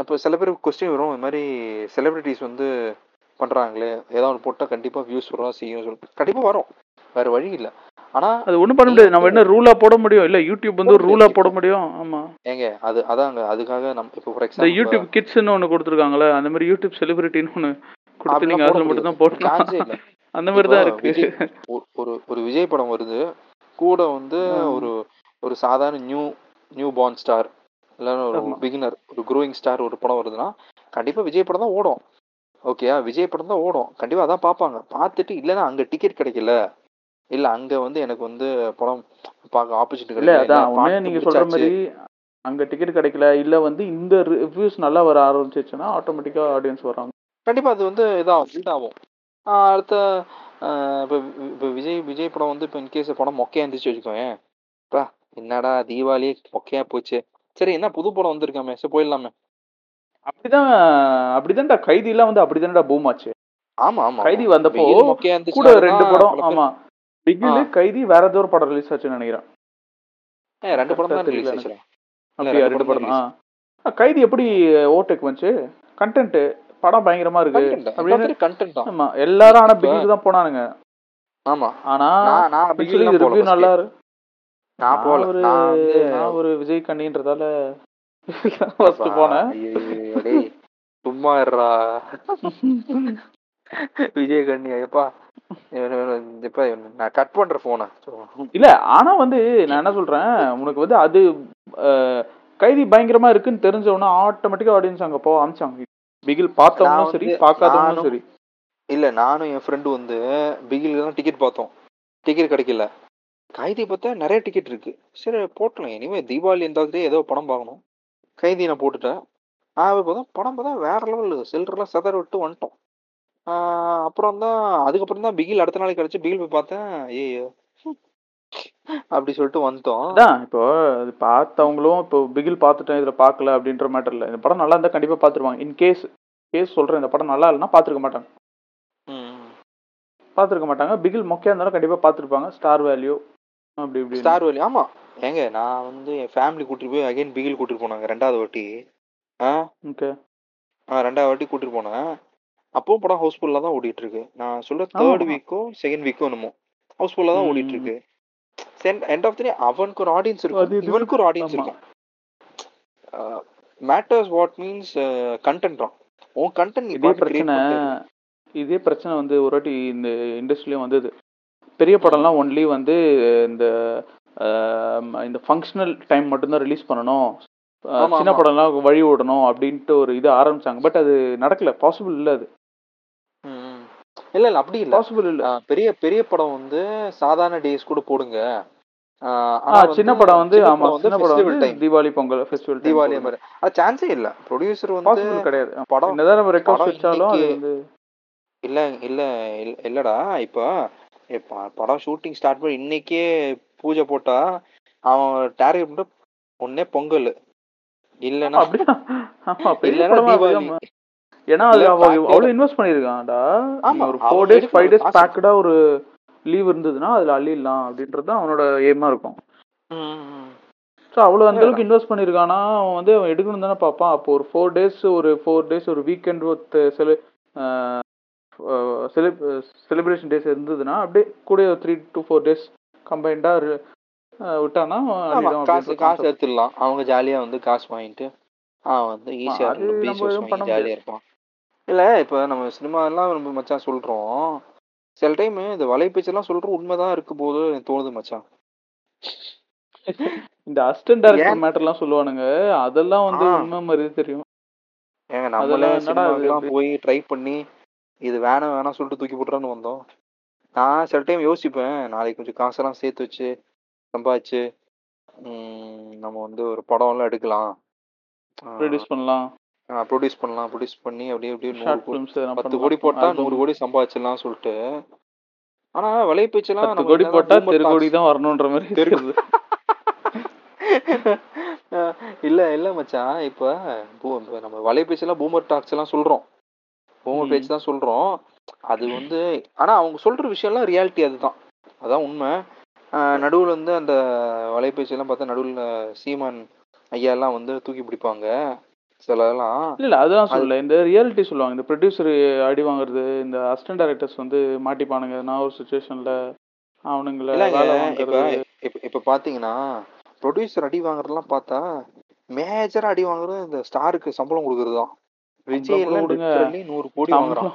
இப்போ சில பேர் கொஸ்டின் வரும். இந்த மாதிரி செலிபிரிட்டிஸ் வந்து பண்றாங்களே ஏதாவது ஒன்று போட்டா கண்டிப்பா வியூஸ் வரும் செய்யும் சொல்லு கண்டிப்பா வரும். வேற வழி இல்ல. ஆனா அது ஒண்ணும் பண்ண முடியாது. நம்ம என்ன ரூலா போட முடியும்? இல்ல யூடியூப் வந்து ரூலா. போட முடியும்? ஆமா. ஏங்க அது அதாங்க அதுக்காக நம்ம இப்போ ஃபார் எக்ஸாம்பிள் யூடியூப் கிட்ஸ்னு ஒண்ணு கொடுத்துருக்காங்களே அந்த மாதிரி யூடியூப் செலிபிரிட்டின்னு ஒண்ணு கொடுத்து நீங்க அதுல மட்டும் தான் போடணும். அந்த மாதிரி தான் இருக்கு. ஒரு- ஒரு விஜய் படம் வருது. கூட வந்து. ஒரு ஒரு சாதாரண நியூ நியூ பார்ன் ஸ்டார் இல்லைன்னா ஒரு. பிகினர் ஒரு க்ரோயிங் ஸ்டார் ஒரு படம் வருதுன்னா கண்டிப்பா விஜய் படம் தான் ஓடும். ஓகேயா விஜய் படம் தான் ஓடும். கண்டிப்பா அதான் பார்ப்பாங்க. பார்த்துட்டு இல்லைன்னா அங்க டிக்கெட் கிடைக்கல. இல்ல அங்க வந்து எனக்கு வந்து படம் பார்க்க ஆப்பர்ச்சுனிட்டி இல்ல அதான் நீங்க சொல்ற. மாதிரி அங்க டிக்கெட் கிடைக்கல இல்ல வந்து இந்த ரிவ்யூஸ் நல்லா வர ஆரம்பிச்சிச்சுன்னா ஆட்டோமேட்டிக்கா ஆடியன்ஸ் வராங்க கண்டிப்பா அது வந்து இதாகும் ஆகும். அடுத்த இப்ப விஜய் விஜய் படம் வந்து இப்போ இன்கேஸ் படம் மொக்கையா இருந்துச்சு வச்சுக்கோங்க பா என்னடா தீபாவளி மொக்கையா போச்சு. சரி என்ன புது படம் வந்திருக்காமே சரி போயிடலாமே. அப்படிதான் அப்படிதான்டா கைதி எல்லாம் வந்து அப்படிதான்டா பூம் ஆச்சு. ஆமா ஆமா கைதி. வந்தப்போ கூட ரெண்டு படம் ஆமா. பிகிலு. கைதி வேற ஏதோ ஒரு படம் ரிலீஸ் ஆச்சுன்னு நினைக்கிறேன். ரெண்டு படம் தான் ரிலீஸ். ஆச்சு அப்படியா ரெண்டு படம் ஆ. கைதி எப்படி ஓவர்டேக் வந்துச்சு? கண்டென்ட் படம் பயங்கரமா இருக்கு. அப்படின்னு கண்டென்ட் தான். ஆமா எல்லாரும் ஆனா பிகிலுக்கு தான் போனானுங்க. ஆமா. ஆனா நான் நான் actually பிகில் இது ரிவ்யூ நல்லா இரு- நான் போல ஒரு நான் ஒரு விஜய் கண்ணின்றதால ஃபர்ஸ்ட் போனேன். சும்மா இருடா. விஜய் கண்ணி எப்பா நான் கட் பண்ற போன இல்ல ஆனா வந்து நான் என்ன சொல்றேன் உனக்கு வந்து அது கைதி பயங்கரமா இருக்குன்னு தெரிஞ்ச உடனே ஆட்டோமேட்டிக்கா ஆடியன்ஸ் அங்க போக ஆரம்பிச்சாங்க. பிகில் பார்த்தவங்களும் சரி பார்க்காதவங்களும் சரி. இல்ல நானும் என் ஃப்ரெண்டு வந்து பிகில் தான் டிக்கெட் பார்த்தோம். டிக்கெட் கிடைக்கல. கைதி பார்த்தா நிறைய டிக்கெட் இருக்கு. சரி போட்டலாம். இனிமே தீபாவளி இருந்தாலே ஏதோ படம் பார்க்கணும். கைதி நான் போட்டுட்டேன். ஆஹ் பார்த்தா படம் பார்த்தா வேற லெவல் சில்லறெல்லாம் செதற விட்டு வந்துட்டோம். அப்புறம் தான் அதுக்கப்புறம் தான் பிகில் அடுத்த நாளைக்கு கிடைச்சு பிகில் போய் பார்த்தேன். ஐயோ அப்படி சொல்லிட்டு வந்துட்டோம். அதான் இப்போ அது பார்த்தவங்களும் இப்போ பிகில் பார்த்துட்டேன் இதுல பார்க்கல அப்படின்ற மேட்டர் இல்ல. இந்த படம் நல்லா இருந்தா கண்டிப்பா பார்த்துருவாங்க. இன் கேஸ் கேஸ் சொல்றேன் இந்த படம் நல்லா இல்லைன்னா பார்த்துருக்க மாட்டாங்க. பார்த்துருக்க மாட்டாங்க. பிகில் மொக்கையா இருந்தாலும் கண்டிப்பா பார்த்துருப்பாங்க. ஸ்டார் வேல்யூ அப்படி இப்படி ஸ்டார் வேலி ஆமா. ஏங்க நான் வந்து என் ஃபேமிலி கூட்டிட்டு போய் அகைன் பிகில் கூட்டிட்டு போனாங்க ரெண்டாவது வாட்டி. ஆ? ஓகே ஆ, ரெண்டாவது வாட்டி கூட்டிட்டு போனேன். அப்பவும் படம் ஹவுஸ்ஃபுல்லா தான் ஓடிட்டு இருக்கு நான் சொல்ற. தேர்ட் வீக்கோ செகண்ட் வீக்கோ என்னமோ ஹவுஸ்ஃபுல்லா தான். ஓடிட்டு இருக்கு எண்ட் ஆஃப் தி அவனுக்கு ஒரு ஆடியன்ஸ் இருக்கும். இவனுக்கு ஒரு ஆடியன்ஸ். இருக்கும். மேட்டர்ஸ் வாட் மீன்ஸ் கண்டென்ட் தான். உன் கண்டென்ட் இதே பிரச்சனை இதே பிரச்சனை வந்து ஒரு வாட்டி இந்த இண்டஸ்ட்ரியிலும் வந்தது. பெரிய படம்லாம் ஒன்லி வந்து இந்த இந்த ஃபங்க்ஷனல் டைம் மட்டும்தான் ரிலீஸ் பண்ணணும். சின்ன. படம்லாம் வழி விடணும் அப்படின்ட்டு ஒரு இது ஆரம்பிச்சாங்க. பட் அது நடக்கல. பாசிபிள் இல்ல அது. இல்ல இல்ல அப்படி இல்ல. பாசிபிள் இல்ல. பெரிய பெரிய படம் வந்து சாதாரண டேஸ் கூட போடுங்க. சின்ன படம் வந்து ஆமா சின்ன படம் வந்து. தீபாவளி பொங்கல் ஃபெஸ்டிவல் தீபாவளி மாதிரி. அது சான்ஸே இல்ல. ப்ரொடியூசர் வந்து கிடையாது. படம் என்னதான் நம்ம ரெக்கார்ட் வச்சாலும் அது வந்து இல்ல இல்ல இல்ல- இல்லடா. இப்போ இப்ப படம் ஷூட்டிங் ஸ்டார்ட் பண்ணி இன்னைக்கே பூஜை போட்டா அவன் டார்கெட் ஒன்னே பொங்கல். இல்லனா இல்லனா தீபாவளி. ஏன்னா அது இல்ல, அவ packed- அவ்வளவு இன்வெஸ்ட் பண்ணிருக்கான்டா ஒரு அவன் ஃபோர் டேஸ் ஃபைவ் டேஸ். பேக்கடா ஒரு லீவ் இருந்ததுன்னா அதுல அள்ளிடலாம் அப்படின்றது தான் அவனோட எய்மா இருக்கும். ஸோ அவ்வளோ அந்த அளவுக்கு இன்வெஸ்ட் பண்ணியிருக்கானா அவன் வந்து அவன் எடுக்கணும் தானே பார்ப்பான். அப்போ ஒரு ஃபோர் டேஸ் ஒரு ஃபோர் டேஸ் ஒரு வீக்கெண்ட் வித் செலு செலிப்ரேஷன் டேஸ் இருந்ததுன்னா அப்படியே கூட த்ரீ டு ஃபோர் டேஸ் கம்பைண்டாக விட்டானா காசு காசு எடுத்துடலாம். அவங்க ஜாலியா வந்து காசு வாங்கிட்டு அவன் வந்து ஈஸியா அது நம்ம எதுவும் பண்ண ஜாலியா இருப்பான். இல்ல இப்ப நம்ம சினிமா எல்லாம் நம்ம மச்சான் சொல்றோம். சில டைம் இந்த வலைபேச்செல்லாம் சொல்றோம் உண்மைதான் இருக்கு போது எனக்கு தோணுது மச்சான் இந்த அசிஸ்டன்ட் டைரக்டர் மேட்டர்லாம் சொல்லுவானுங்க. அதெல்லாம் வந்து ஆ. உண்மை மாதிரி தெரியும். ஏங்க நம்மளே அதெல்லாம் என்னடா இது சினிமாக்கெல்லாம் அப்படி? போய் ட்ரை பண்ணி இது வேணாம் வேணாம் சொல்லிட்டு தூக்கி போட்டுறான்னு வந்தோம். நான் சில டைம் யோசிப்பேன். நாளைக்கு கொஞ்சம் காசெல்லாம் சேர்த்து வச்சு சம்பாதிச்சு ம், நம்ம வந்து ஒரு படம்லாம் எடுக்கலாம். ப்ரொடியூஸ் பண்ணலாம். ப்ரொடியூஸ் பண்ணலாம் ப்ரொடியூஸ் பண்ணி அப்படியே அப்படியே நூறு கோடி பத்து கோடி போட்டா நூறு கோடி சம்பாதிச்சிடலாம் சொல்லிட்டு. ஆனா வலைபேச்செல்லாம் பத்து நம்ம கோடி என்னதான் போட்டா boomer தெரு கோடி தான் வரணுன்ற மாதிரி தெரு- இருக்குது. அஹ் இல்ல இல்ல மச்சான். இப்ப நம்ம வலைபேச்செல்லாம் பூமர் டாக்ஸ் எல்லாம் சொல்றோம். பூமர். பேச்சு தான் சொல்றோம். அது வந்து ஆனா அவங்க சொல்ற விஷயம்லாம் ரியாலிட்டி அதுதான். அதான் உண்மை. நடுவுல வந்து அந்த வலைபேச்சு எல்லாம் பார்த்தா நடுவுல சீமான் ஐயா எல்லாம் வந்து தூக்கி பிடிப்பாங்க. சில எல்லாம் இல்ல அதெல்லாம் சொல்லல. இந்த ரியாலிட்டி சொல்லுவாங்க. இந்த ப்ரொடியூசர் அடி வாங்குறது இந்த அசிஸ்டன்ட் டைரக்டர்ஸ் வந்து மாட்டிப்பானுங்க. நான் ஒரு சுச்சுவேஷன்ல அவனுங்கள இப்ப இப்ப பாத்தீங்கன்னா ப்ரொடியூசர் அடி வாங்குறதெல்லாம் பார்த்தா மேஜரா அடி வாங்குறது இந்த ஸ்டாருக்கு சம்பளம் கொடுக்கறது தான் விஜய் நூறு கோடி வாங்குறான்.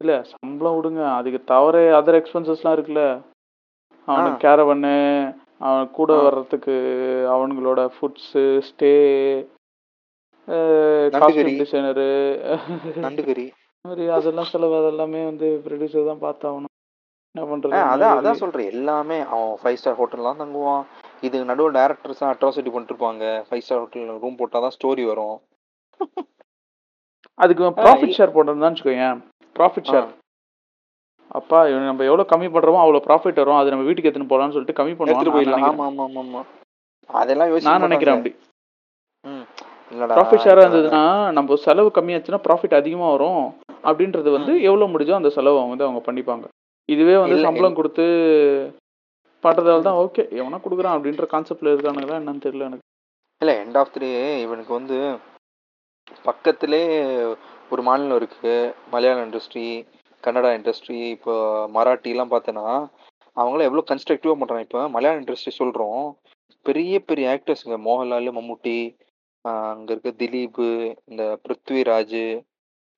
இல்ல சம்பளம் விடுங்க அதுக்கு தவிர அதர் எக்ஸ்பென்சஸ்லாம் இருக்குல்ல. அவனுக்கு. கேரவன்னு அவன் கூட. வர்றதுக்கு அவனுங்களோட ஃபுட்ஸு ஸ்டே நண்டுகறி. டிசைனரு மாதிரி அதெல்லாம் செலவு அதெல்லாமே வந்து ப்ரொடியூசர் தான் பார்த்தாகணும். என்ன பண்றது அதான் அதான் சொல்றேன். எல்லாமே அவன் ஃபைவ் ஸ்டார் ஹோட்டல்லாம் தங்குவான். இது நடுவில் டேரக்டர்ஸ் அட்ராசிட்டி பண்ணிட்டு இருப்பாங்க ஃபைவ் ஸ்டார் ஹோட்டல் ரூம் போட்டாதான் ஸ்டோரி வரும். அதுக்கு ப்ராஃபிட் ஷேர் போடுறதுதான் வச்சுக்கோங்க ப்ராஃபிட் ஷேர். அப்பா இவன் நம்ம எவ்வளவு கம்மி பண்றோமோ அவ்வளவு ப்ராஃபிட் வரும். அது நம்ம வீட்டுக்கு எடுத்துன்னு போலாம்னு சொல்லிட்டு கம்மி எடுத்துட்டு போயிடலாம். பண்ணுவான் ஆமா ஆமா ஆமா ஆமா அதெல்லாம் நான் நினைக்கிறேன். அப்படி. ப்ராஃபிட் ஷேரா இப்ப- இருந்ததுன்னா நம்ம செலவு கம்மியாச்சுன்னா ப்ராஃபிட் அதிகமா வரும். அப்படின்றது வந்து எவ்வளவு முடிஞ்சோ அந்த செலவு அவங்க வந்து அவங்க பண்ணிப்பாங்க. இதுவே வந்து சம்பளம் கொடுத்து பண்றதால தான் ஓகே எவனா கொடுக்குறான் அப்படின்ற கான்செப்ட்ல இருக்கானுங்களா என்னன்னு தெரியல எனக்கு. இல்ல எண்ட் ஆஃப் த்ரீ இவனுக்கு வந்து பக்கத்திலே ஒரு மாநிலம் இருக்கு. மலையாள இண்டஸ்ட்ரி கன்னடா இண்டஸ்ட்ரி இப்போ மராட்டிலாம் பார்த்தேன்னா அவங்களாம் எவ்வளோ கன்ஸ்ட்ரக்டிவாக பண்ணுறாங்க இப்போ மலையாள இண்டஸ்ட்ரி சொல்கிறோம் பெரிய பெரிய ஆக்டர்ஸுங்க மோகன்லால் மம்முட்டி ஆஹ் அங்க இருக்க திலீப் இந்த பிருத்விராஜ்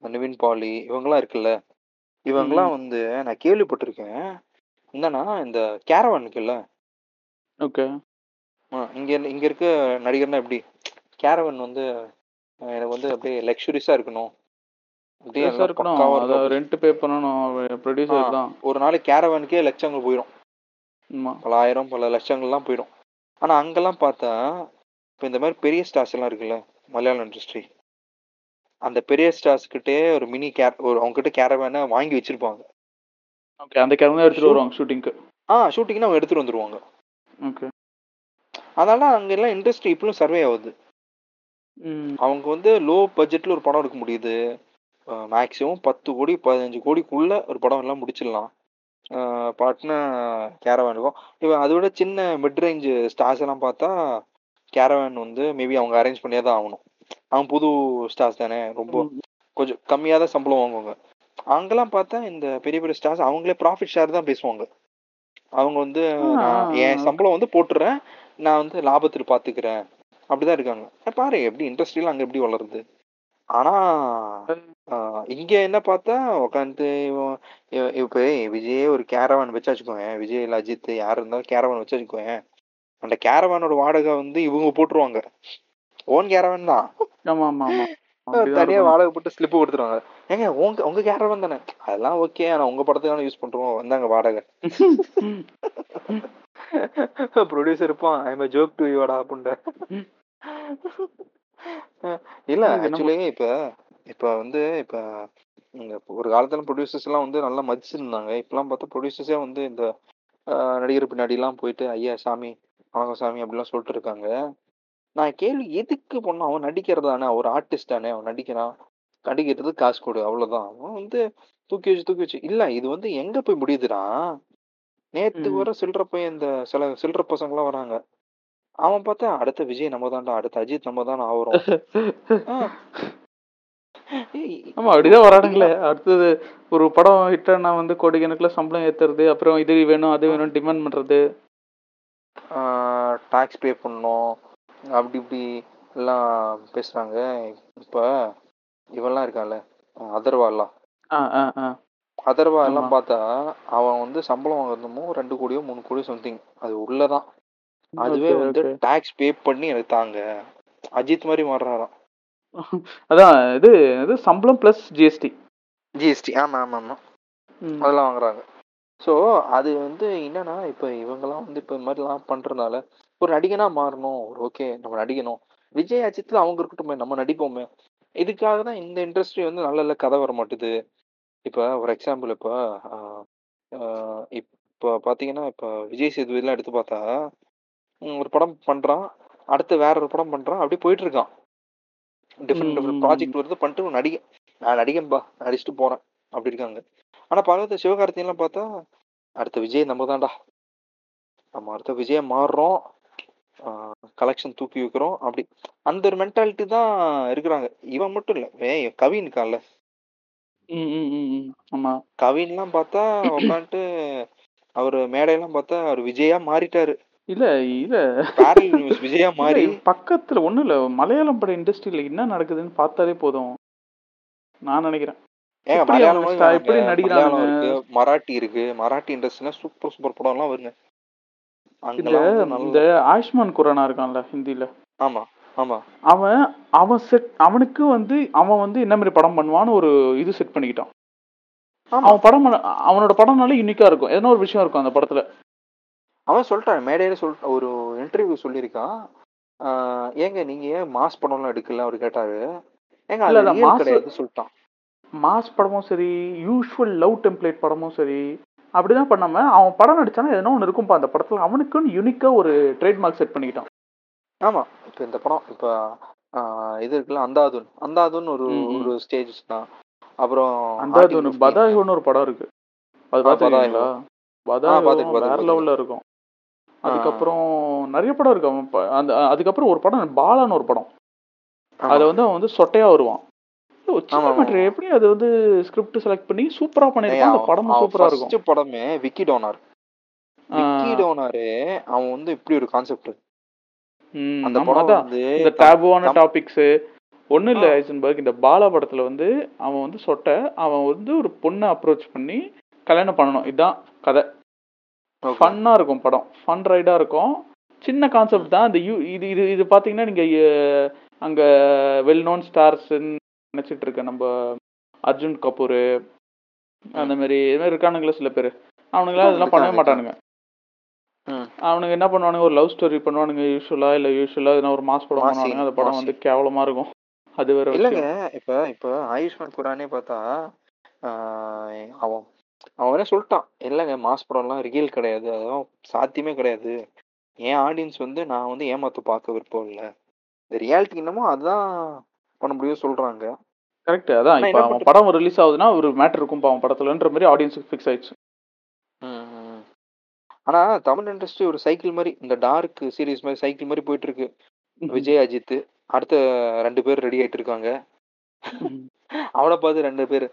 நிவின் பாலி இவங்கெல்லாம் இருக்குல்ல? இவங்கெல்லாம் வந்து நான் கேள்விப்பட்டிருக்கேன். என்னன்னா இந்த கேரவான் இருக்குல்ல? ஓகே. ஆ, இங்க இங்க இருக்க நடிகர்னா எப்படி? கேரவன் வந்து அஹ், எனக்கு வந்து அப்படியே லக்ஸுரிஸா இருக்கணும். அப்படியே இருக்கணும். பக்காவா அதை இருக்கணும். ரெண்ட் பே பண்ணணும். ப்ரொடியூசர் ஆ. தான். ஒரு நாளைக்கு கேரவனுக்கே லட்சங்கள் போயிடும். ஆமா. பல ஆயிரம் பல லட்சங்கள்லாம் போயிடும். ஆனா அங்கெல்லாம் பார்த்தா இப்போ இந்த மாதிரி பெரிய ஸ்டார்ஸ் எல்லாம் இருக்குல்ல மலையாள இண்டஸ்ட்ரி அந்த பெரிய ஸ்டார்ஸ் கிட்டே ஒரு மினி கேர் ஒரு அவங்க கிட்ட கேரவேனை வாங்கி வச்சிருப்பாங்க. ஓகே அந்த கேரளா எடுத்துட்டு வருவாங்க ஷூட்டிங்க்கு ஆ ஷூட்டிங்னா அவங்க எடுத்துட்டு வந்துருவாங்க. ஓகே அதனால அங்க எல்லாம் இண்டஸ்ட்ரி இப்பவும் சர்வே ஆகுது. அவங்க வந்து லோ பட்ஜெட்ல ஒரு படம் எடுக்க முடியுது. மேக்ஸிமம் பத்து கோடி பதினஞ்சு கோடிக்குள்ள ஒரு படம் எல்லாம் முடிச்சிடலாம். பாட்னா கேரவேன் இருக்கும். இவன் அதை விட சின்ன மிட் ரேஞ்ச் ஸ்டார்ஸ் எல்லாம் பார்த்தா கேரவேன் வந்து மேபி அவங்க அரேஞ்ச் பண்ணியே தான் ஆகணும். அவன் புது ஸ்டார்ஸ் தானே ரொம்ப கொஞ்சம் கம்மியாக தான் சம்பளம் வாங்குவாங்க. அங்கெல்லாம் பார்த்தா இந்த பெரிய பெரிய ஸ்டார்ஸ் அவங்களே ப்ராஃபிட் ஷேர் தான் பேசுவாங்க. அவங்க வந்து என். சம்பளம் வந்து போட்டுறேன் நான் வந்து லாபத்தில் பார்த்துக்கிறேன் அப்படிதான் இருக்காங்க. பாரு எப்படி இண்டஸ்ட்ரியெலாம் அங்கே எப்படி வளருது? ஆனா இங்க என்ன பார்த்தா உட்காந்து இப்போ விஜயே ஒரு கேரவான் வச்சு வச்சுக்கோங்க விஜய் அஜித் யார் இருந்தாலும் கேரவான் வச்சு வச்சுக்கோங்க அந்த கேரவானோட வாடகை வந்து இவங்க போட்டுருவாங்க. ஓன் கேரவான் தான். ஆமா ஆமா ஆமா தனியா. வாடகை போட்டு ஸ்லிப் கொடுத்துருவாங்க. ஏங்க உங்க உங்க கேரவான் தானே? அதெல்லாம் ஓகே ஆனா உங்க படத்துக்கான யூஸ் பண்றோம். வந்தாங்க வாடகை. ப்ரொடியூசர் இருப்பான். ஐ ஜோக் டு யூடா அப்படின்ட்டு இல்ல ஆக்சுவலி இப்ப இப்ப வந்து இப்ப ஒரு காலத்துல ப்ரொடியூசர்ஸ் எல்லாம் வந்து நல்லா மதிச்சிருந்தாங்க. இப்பெல்லாம் பார்த்தா ப்ரொடியூசர்ஸே வந்து இந்த நடிகர் பின்னாடி எல்லாம் போயிட்டு ஐயா சாமி வணக்கம் சாமி அப்படிலாம் சொல்லிட்டு இருக்காங்க நான் கேள்வி எதுக்கு பண்ண அவன் நடிக்கிறதானே? ஒரு ஆர்டிஸ்ட் தானே அவன் நடிக்கிறான். நடிக்கிறது காசு கொடு அவ்வளவுதான். அவன் வந்து தூக்கி வச்சு தூக்கி வச்சு இல்ல இது வந்து எங்க போய் முடியுதுன்னா நேத்து ம். வர சில்லற பையன் இந்த சில சில்லற பசங்க எல்லாம் வராங்க. அவன் பார்த்தா அடுத்த விஜய் நம்ம தான்டா அடுத்த அஜித் நம்ம தான் ஆகுறோம். ஆமா அப்படிதான் வரானுங்களே. அடுத்தது ஒரு படம் ஹிட்டானா வந்து கோடிக்கணக்கில் சம்பளம் ஏத்துறது அப்புறம் இது வேணும் அது வேணும் டிமாண்ட் பண்றது. டாக்ஸ் பே பண்ணோம் அப்படி இப்படி எல்லாம் பேசுறாங்க. இப்போ இவெல்லாம் இருக்கான்ல அதர்வாலாம் அதர்வா எல்லாம். பார்த்தா அவன் வந்து சம்பளம் வாங்குறதுமோ ரெண்டு கோடியோ மூணு கோடியோ சம்திங் அது உள்ளதான். அதுவே வந்து. டாக்ஸ் பே பண்ணி எனக்கு தாங்க. அஜித் மாதிரி மாறுறாராம். அதான் இது இது சம்பளம் பிளஸ் ஜிஎஸ்டி ஜிஎஸ்டி ஆமா ஆமா ஆமா. அதெல்லாம் வாங்குறாங்க. ஸோ அது வந்து என்னன்னா இப்போ இவங்கெல்லாம் வந்து இப்போ இந்த மாதிரிலாம் பண்றதுனால ஒரு நடிகனா மாறணும். ஒரு ஓகே நம்ம நடிக்கணும் விஜய் அஜித்தில் அவங்க இருக்கட்டும் நம்ம நடிப்போமே. இதுக்காக தான் இந்த இண்டஸ்ட்ரி வந்து நல்ல நல்ல கதை வர மாட்டுது இப்போ ஒரு எக்ஸாம்பிள் இப்போ இப்போ பார்த்தீங்கன்னா இப்போ விஜய் சேதுபதிலாம் எடுத்து பார்த்தா ஒரு படம் பண்றான். அடுத்து வேற ஒரு படம் பண்றான். அப்படியே போயிட்டு இருக்கான் டிஃப்ரெண்ட் டிஃப்ரெண்ட் ப்ராஜெக்ட் வருது பண்ணிட்டு ஒரு நடிகை நான் நடிகன்பா நடிச்சுட்டு போறேன். அப்படி இருக்காங்க. ஆனா பக்கத்து சிவகார்த்திகெல்லாம் பார்த்தா அடுத்த விஜய் நம்ம தான்டா. நம்ம அடுத்த விஜய மாறுறோம். கலெக்ஷன் தூக்கி வைக்கிறோம். அப்படி அந்த ஒரு மென்டாலிட்டி தான் இருக்கிறாங்க. இவன் மட்டும் இல்ல வே கவின் இருக்கான்ல. ஆமா. கவின்லாம் பார்த்தா உட்காந்துட்டு அவர் மேடையெல்லாம் பார்த்தா அவர் விஜயா மாறிட்டாரு. இல்ல இல்ல. நியூஸ் விஜயா மாறி. பக்கத்துல ஒண்ணும் இல்ல மலையாளம் பட இண்டஸ்ட்ரியில என்ன நடக்குதுன்னு பார்த்தாலே போதும். நான் நினைக்கிறேன். ஏங்க மலையாளம் மராட்டி இருக்கு மராட்டி இண்டஸ்ட்ரியில சூப்பர் சூப்பர் படம் எல்லாம் வருங்க. இந்த ஆயுஷ்மான் குரானா இருக்கான்ல ஹிந்தில. ஆமா ஆமா. அவன் அவன் செட் அவனுக்கு வந்து அவன் வந்து என்ன மாதிரி படம் பண்ணுவான்னு ஒரு இது செட் பண்ணிக்கிட்டான். அவன் படம் அவனோட படம்னால யூனிக்கா இருக்கும். எதனா ஒரு விஷயம் இருக்கும் அந்த படத்துல. அவன் சொல்லிட்டான் மேடையில சொல் ஒரு இன்டர்வியூ சொல்லியிருக்கான். ஏங்க நீங்க ஏன் மாஸ் படம்லாம் எடுக்கல? அவர் கேட்டாரு. ஏங்க இல்ல, கிடையாது சொல்லிட்டான். மாஸ் படமும் சரி யூஷுவல் லவ் டெம்ப்ளேட் படமும் சரி அப்படிதான் பண்ணாம அவன் படம் நடிச்சானா எதனா ஒன்று இருக்கும்பா அந்த படத்துல. அவனுக்குன்னு யூனிக்கா ஒரு ட்ரேட்மார்க் செட் பண்ணிக்கிட்டான். ஆமா. இப்ப இந்த படம் இப்ப இது இருக்குல்ல அந்தாதுன். அந்தாதுன் ஒரு. ஒரு ஸ்டேஜ் தான். அப்புறம் அந்த அது ஒன்று பதாயுன்னு ஒரு படம் இருக்கு. அது பார்த்துருக்கேன், பதாயு வேற. லெவல்ல இருக்கும். அதுக்கப்புறம் நிறைய படம் இருக்கு. அவன் அந்த அதுக்கப்புறம் ஒரு படம் பாலான்னு ஒரு படம். அதுல வந்து அவன் வந்து சொட்டையா வருவான். Matter. எப்படி அது வந்து ஸ்கிரிப்ட் செலக்ட் பண்ணி சூப்பரா பண்ணிருக்கான் அந்த படமும் சூப்பரா இருக்கும். படமே விக்கி டோனார் விக்கி டோனாரு அவன் வந்து இப்படி ஒரு கான்செப்ட் அந்த படம். வந்து இந்த டேபுவான டாபிக்ஸ் ஒன்றும் இல்லை. ஐசன்பர்க் இந்த பாலா படத்துல வந்து அவன் வந்து சொட்டை அவன் வந்து ஒரு பொண்ணை அப்ரோச் பண்ணி கல்யாணம் பண்ணணும். இதுதான் கதை. Okay. ஃபன்னா இருக்கும் படம். ஃபன் ரைடா இருக்கும். சின்ன கான்செப்ட் தான். இந்த யூ இது இது இது பாத்தீங்கன்னா நீங்க அஹ், அங்க வெல் நோன் ஸ்டார்ஸ் நினைச்சிட்டு இருக்க நம்ம அர்ஜுன் கபூர் அந்த மாதிரி இது மாதிரி இருக்கானுங்களே சில பேர். அவனுங்களாம் இதெல்லாம் பண்ணவே. மாட்டானுங்க. அவனுங்க என்ன பண்ணுவானுங்க? ஒரு லவ் ஸ்டோரி பண்ணுவானுங்க. யூஸ்வலா இல்ல யூஸ்வலா எதனா ஒரு மாஸ் படம் பண்ணுவானுங்க. அந்த படம். வந்து கேவலமா இருக்கும். அது வேற இல்லைங்க இப்ப இப்ப ஆயுஷ்மான் குரானே பார்த்தா அவன் அவன் சொல்லிட்டான். இல்லைங்க மாஸ் படம்லாம் ரியல் கிடையாது. அதெல்லாம் சாத்தியமே கிடையாது. என் ஆடியன்ஸ் வந்து நான் வந்து ஏமாத்து பார்க்க விருப்பம் இல்லை. இந்த ரியாலிட்டி என்னமோ அதுதான் பண்ண முடியும் சொல்றாங்க. கரெக்ட் அதான் இப்ப அவன்? படம் ரிலீஸ் ஆகுதுன்னா ஒரு மேட்டர் இருக்கும் அவன் படத்துலன்ற மாதிரி ஆடியன்ஸுக்கு ஃபிக்ஸ் ஆயிடுச்சு. ஆனா தமிழ் இண்டஸ்ட்ரி ஒரு சைக்கிள் மாதிரி இந்த டார்க் சீரிஸ் மாதிரி சைக்கிள் மாதிரி போயிட்டு இருக்கு. விஜய் அஜித் அடுத்த ரெண்டு பேர் ரெடி ஆயிட்டு இருக்காங்க. அவனை பார்த்து ரெண்டு பேர்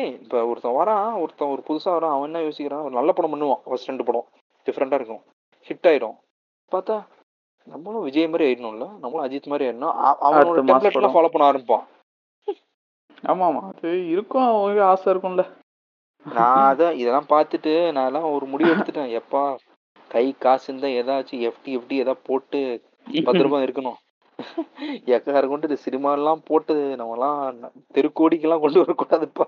ஏய் இப்போ ஒருத்தன் வரான் ஒருத்தன் ஒரு புதுசா வரான் அவன் என்ன யோசிக்கிறான்? ஒரு நல்ல படம் பண்ணுவான் ஃபர்ஸ்ட் ரெண்டு படம். டிஃப்ரெண்டா இருக்கும். ஹிட் ஆயிடும். பார்த்தா நம்மளும் விஜய் மாதிரி ஆயிடணும்ல? நம்மளும் அஜித் மாதிரி ஆயிடணும். அவனோட டெம்ப்ளேட்லாம். ஃபாலோ பண்ண ஆரம்பிப்பான். ஆமா ஆமா அது இருக்கும் அவங்க ஆசை இருக்கும்ல. நான் அதான் இதெல்லாம் பார்த்துட்டு நான் எல்லாம் ஒரு முடிவு எடுத்துட்டேன். எப்பா கை காசு இருந்தா ஏதாச்சும் எஃப்டி எஃப்டி ஏதாவது போட்டு பத்திரமா இருக்கணும். எக்கார கொண்டு இந்த சினிமா எல்லாம் போட்டு நம்மலாம் தெருக்கோடிக்கெல்லாம் கொண்டு வரக்கூடாதுப்பா.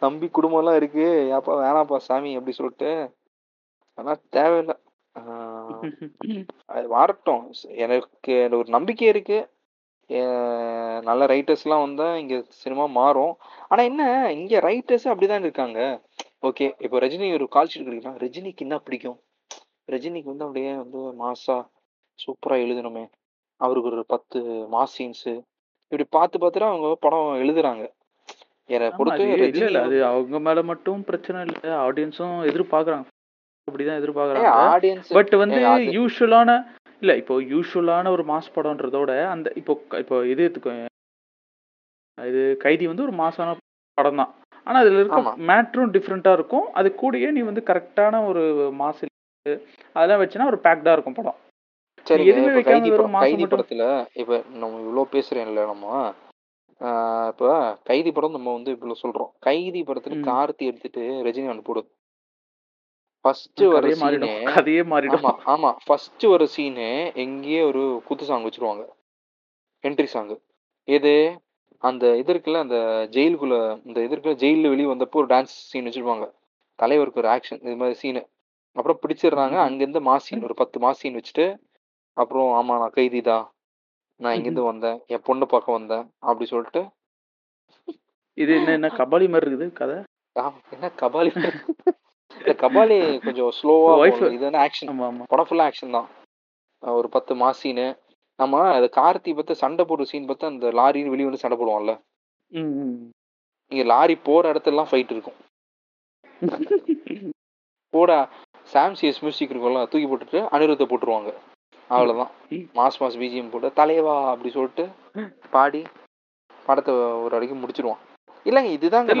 நம்பி குடும்பம் எல்லாம் இருக்கு. ஏப்பா வேணாப்பா சாமி அப்படி சொல்லிட்டு. ஆனால் தேவையில்லை. அது வரட்டும். எனக்கு ஒரு நம்பிக்கை இருக்கு. நல்ல ரைட்டர்ஸ்லாம் வந்தா இங்க சினிமா மாறும். ஆனா என்ன இங்க ரைட்டர்ஸ் அப்படிதான் இருக்காங்க. ஓகே இப்போ ரஜினி ஒரு கால் ஷீட் கிடைக்கலாம் ரஜினிக்கு என்ன பிடிக்கும்? ரஜினிக்கு வந்து அப்படியே வந்து மாசா சூப்பரா எழுதணுமே. அவருக்கு ஒரு பத்து மாஸ் சீன்ஸ் இப்படி பார்த்து பார்த்துட்டு அவங்க படம் எழுதுறாங்க. அது அவங்க மேல மட்டும் பிரச்சனை இல்ல. ஆடியன்ஸும் எதிர்பார்க்கறாங்க. அப்படிதான் எதிர்பார்க்கறாங்க. ஆடியன்ஸ் பட் வந்து யூஸ்வலான இல்ல இப்போ யூஷுவலான ஒரு மாஸ் படம்ன்றதோட அந்த இப்போ இப்போ இது எடுத்துக்கோ இது கைதி வந்து ஒரு மாசான படம் தான் ஆனா அதுல இருக்க. மேட்ரும் டிஃப்ரெண்டா இருக்கும். அது கூடயே நீ வந்து கரெக்டான ஒரு மாஸ் அதெல்லாம் வச்சுனா ஒரு பேக்டா இருக்கும் படம். சரிங்க. எதுவுமே கைதி படம் கைதி படத்துல இப்ப நம்ம இவ்வளவு பேசுறேன்ல நம்ம. இப்ப கைதி படம் நம்ம வந்து இவ்வளவு சொல்றோம். கைதி படத்துல. கார்த்தி எடுத்துட்டு ரஜினிகாந்த் போடு ஃபர்ஸ்ட் கதையே சீனே கதையே மாறிடும். ஆமா ஆமா. ஃபர்ஸ்ட் வர சீனு எங்கேயே ஒரு குத்து சாங் வச்சிருவாங்க. என்ட்ரி சாங் எது? அந்த இது இருக்குல்ல அந்த ஜெயிலுக்குள்ள இந்த இது இருக்குல்ல ஜெயில வெளியே வந்தப்போ ஒரு டான்ஸ் சீன் வச்சிருப்பாங்க. தலைவருக்கு ஒரு ஆக்ஷன் இது மாதிரி சீனு அப்புறம் பிடிச்சிடுறாங்க. அங்கிருந்து மாஸ் சீன் ஒரு பத்து மாஸ் சீன் வச்சுட்டு அப்புறம் ஆமா நான் கைதி தான். நான் இங்கிருந்து வந்தேன். என் பொண்ணு பார்க்க வந்தேன். அப்படி சொல்லிட்டு. இது என்ன என்ன கபாலி மாதிரி இருக்குது கதை? என்ன கபாலி இந்த கபாலி கொஞ்சம் ஸ்லோவா இது வந்து ஆக்ஷன் படம் ஃபுல்லா ஆக்ஷன் தான். ஒரு பத்து மாஸ் சீனு நம்ம அது கார்த்தி பார்த்து சண்டை போடுற சீன் பார்த்து அந்த லாரின்னு வெளியே வந்து சண்டை ம். இங்க லாரி போற இடத்துலலாம் ஃபைட் இருக்கும். கூட சாம் சிஎஸ் மியூசிக் இருக்கும்ல தூக்கி போட்டுட்டு அனிருத்தை போட்டுருவாங்க. அவ்வளவுதான். ம். மாஸ் மாஸ் பிஜிஎம் போட்டு தலைவா அப்படி சொல்லிட்டு பாடி படத்தை ஒரு அடிக்கு முடிச்சிருவான். இல்லைங்க.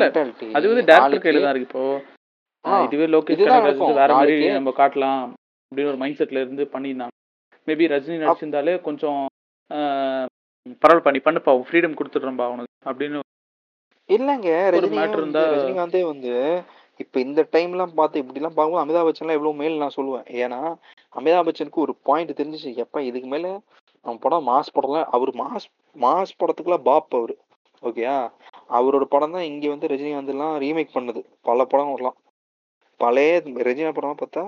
மென்டாலிட்டி அது வந்து டேரக்டர் கையில தான் இருக்கு இப்போ. இதுவே லோகேஷ் கனகராஜ். வேற மாதிரி நம்ம காட்டலாம் அப்படின்னு ஒரு மைண்ட் செட்ல இருந்து பண்ணியிருந்தாங்க. மேபி ரஜினி நடிச்சிருந்தாலே கொஞ்சம் ஆஹ், பரவாயில்ல பண்ணி பண்ணுப்பா ஃப்ரீடம் கொடுத்துட்றேன்பா அவனுக்கு அப்படின்னு இல்லைங்க ரஜினிகாந்த் matter இருந்தா- ரஜினிகாந்தே வந்து இப்ப இந்த டைம்லாம் பார்த்து இப்படிலாம் பார்க்கும்போது அமிதாப் பச்சன்லாம் எவ்வளவு மேல் நான் சொல்லுவேன். ஏன்னா அமிதாப் பச்சனுக்கு ஒரு பாயிண்ட் தெரிஞ்சிச்சு. எப்ப இதுக்கு மேல அவன் படம் மாஸ் படம்லாம் அவர் மாஸ் மாஸ் படத்துக்குலாம் பாப் அவரு. ஓகேயா அவரோட படம் தான் இங்க வந்து ரஜினிகாந்த் எல்லாம் ரீமேக் பண்ணுது. பல படம் வரலாம் பழைய ரஜினி படம் பார்த்தா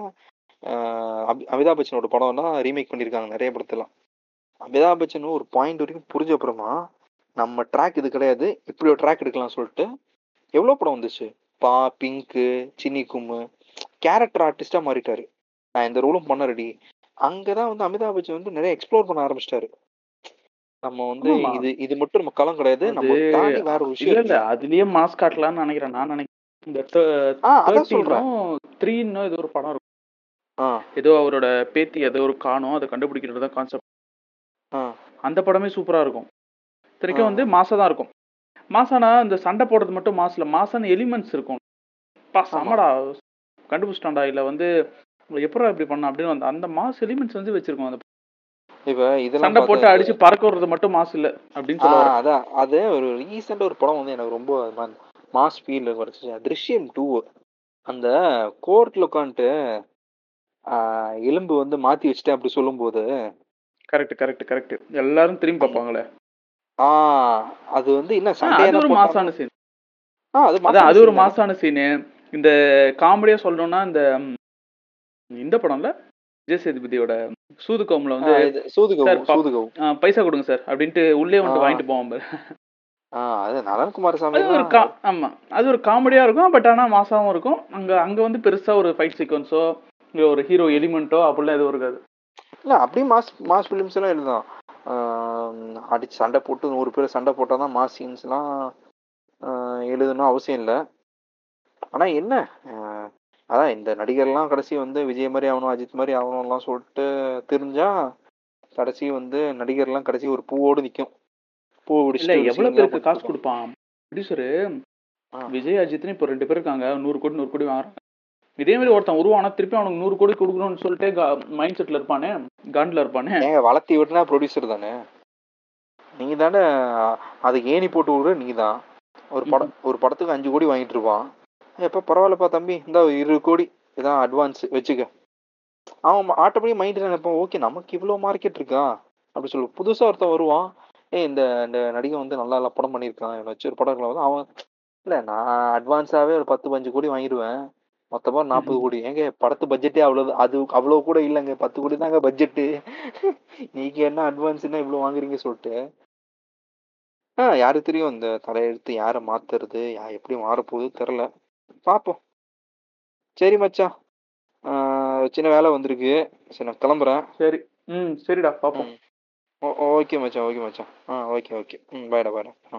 அமிதாப் பச்சனோட படம் தான் ரீமேக் பண்ணியிருக்காங்க நிறைய படத்தெல்லாம். அமிதாப் பச்சன் ஒரு பாயிண்ட் வரைக்கும் புரிஞ்ச அப்புறமா நம்ம ட்ராக் இது கிடையாது இப்படி ஒரு ட்ராக் எடுக்கலாம் சொல்லிட்டு எவ்வளோ படம் வந்துச்சு? பா பிங்க்கு சின்னி கும்மு கேரக்டர் ஆர்டிஸ்டா மாறிட்டாரு. நான் இந்த ரோலும் பண்ண ரெடி அங்கதான் வந்து அமிதாப் பச்சன் வந்து நிறைய எக்ஸ்ப்ளோர் பண்ண ஆரம்பிச்சிட்டாரு. நம்ம வந்து. இது இது மட்டும் நம்ம களம் கிடையாது. நம்ம தாண்டி வேற ஒரு விஷயம் இல்ல. அதுலயே மாஸ் காட்டலாம்னு நினைக்கிறேன். நான் நினைக்கிறேன் இந்த த்ரீன்னு ஏதோ ஒரு படம் இருக்கும். ஏதோ அவரோட பேத்தி ஏதோ ஒரு காணும் அதை கண்டுபிடிக்கிறது தான் கான்செப்ட் அந்த படமே சூப்பரா இருக்கும். இத்தனைக்கும். வந்து மாசா தான் இருக்கும். மாசானா இந்த சண்டை போடுறது மட்டும் மாசுல மாசான எலிமெண்ட்ஸ் இருக்கும். பா. சமடா கண்டுபிடிச்சிட்டான்டா இல்ல வந்து எப்படா இப்படி பண்ண அப்படின்னு வந்து அந்த மாஸ் எலிமெண்ட்ஸ் வந்து வச்சிருக்கோம் அந்த இப்ப இதெல்லாம் சண்டை போட்டு அடிச்சு பறக்க விடுறது மட்டும் மாசு இல்ல அப்படின்னு சொல்லுவாங்க அதான். அது ஒரு ரீசெண்டா ஒரு படம் வந்து எனக்கு ரொம்ப மாஸ் ஃபீல் கிடைச்சிச்சு திருஷ்யம் டூ அந்த கோர்ட்ல உட்காந்துட்டு எலும்பு வந்து மாத்தி வச்சுட்டேன் அப்படி சொல்லும்போது கரெக்ட் கரெக்ட் கரெக்ட் எல்லாரும் திரும்பி பார்ப்பாங்களே? ஆ அது வந்து என்ன சண்டே ஒரு மாசான சீன் ஆ அது அது ஒரு. மாசான சீனு இந்த காமெடியா சொல்லணும்னா இந்த இந்த படம்ல விஜய் சேதுபதியோட சூதுகோம்ல வந்து ஆ, பைசா கொடுங்க சார் அப்படின்ட்டு உள்ளே வந்துட்டு ஆ. வாங்கிட்டு பாரு. ஆ அது நலன் குமாரசாமி அது ஒரு கா ஆமா. அது ஒரு காமெடியா இருக்கும் பட் ஆனா மாசாவும் இருக்கும். அங்க அங்க வந்து பெருசா ஒரு ஃபைட் சீக்வன்ஸோ இங்க ஒரு ஹீரோ எலிமெண்ட்டோ அப்படிலாம் எதுவும் இருக்காது. இல்ல அப்படியே மாஸ் மாஸ் ஃபிலிம்ஸ் எல்லாம் ஆஹ் அடிச்சு சண்டை போட்டு நூறு பேர் சண்டை போட்டால் தான் மாஸ் சீன்ஸ்லாம் எழுதணும் அவசியம் இல்லை. ஆனா என்ன? அதான் இந்த நடிகர்லாம் கடைசி வந்து விஜய் மாதிரி ஆகணும் அஜித் மாதிரி ஆகணும்லாம் சொல்லிட்டு தெரிஞ்சா கடைசி வந்து நடிகர்லாம் கடைசி ஒரு பூவோடு நிக்கும். பூ இல்ல எவ்வளவு பேருக்கு காசு. கொடுப்பான்? ப்ரொடியூசரு. விஜய் அஜித்னு இப்போ ரெண்டு பேர் இருக்காங்க. நூறு கோடி நூறு கோடி வாங்குறாங்க. இதே மாதிரி ஒருத்தன் உருவானா திருப்பி அவனுக்கு நூறு கோடி கொடுக்கணும்னு சொல்லிட்டு மைண்ட் செட்ல இருப்பானே காண்ட்ல இருப்பானே. ஏங்க வளர்த்தி விட்டுனா ப்ரொடியூசர் தானே? நீங்க தானே அதுக்கு ஏணி போட்டு விடுற நீங்க தான். ஒரு படம் ஒரு படத்துக்கு அஞ்சு கோடி வாங்கிட்டு இருப்பான். எப்ப பரவாயில்லப்பா தம்பி. இந்த இருபது கோடி. இதான் அட்வான்ஸ் வச்சுக்க. அவன் ஆட்டோமேட்டிக் மைண்ட் நினைப்பான் ஓகே நமக்கு இவ்வளோ மார்க்கெட் இருக்கா? அப்படி சொல்லு புதுசா ஒருத்தன் வருவான். ஏய் இந்த இந்த நடிகை வந்து நல்லா நல்லா படம் பண்ணியிருக்கான். இவனை வச்சு ஒரு படம் இருக்கலாம் வந்து அவன் இல்லை நான் அட்வான்ஸாவே ஒரு பத்து பஞ்சு கோடி வாங்கிடுவேன் மொத்தமா நாற்பது கோடி. ஏங்க படத்து பட்ஜெட்டே அவ்வளவு அது அவ்வளவு கூட இல்லைங்க. பத்து கோடி தாங்க பட்ஜெட்டு நீங்க என்ன அட்வான்ஸ்னா இவ்வளவு வாங்குறீங்க சொல்லிட்டு. ஆ யாருக்கு தெரியும்? இந்த தலையெழுத்து யாரை மாத்துறது? யா எப்படி மாறப்போகுது தெரில பார்ப்போம் சரி மச்சான். சின்ன வேலை வந்திருக்கு. சரி நான் கிளம்புறேன். சரி. ம் சரிடா பாப்போம். ம். ஓ ஓகே மச்சான் ஓகே மச்சான். ஆ ஓகே ஓகே. ம் பாய்டா பாய்டா ஆ.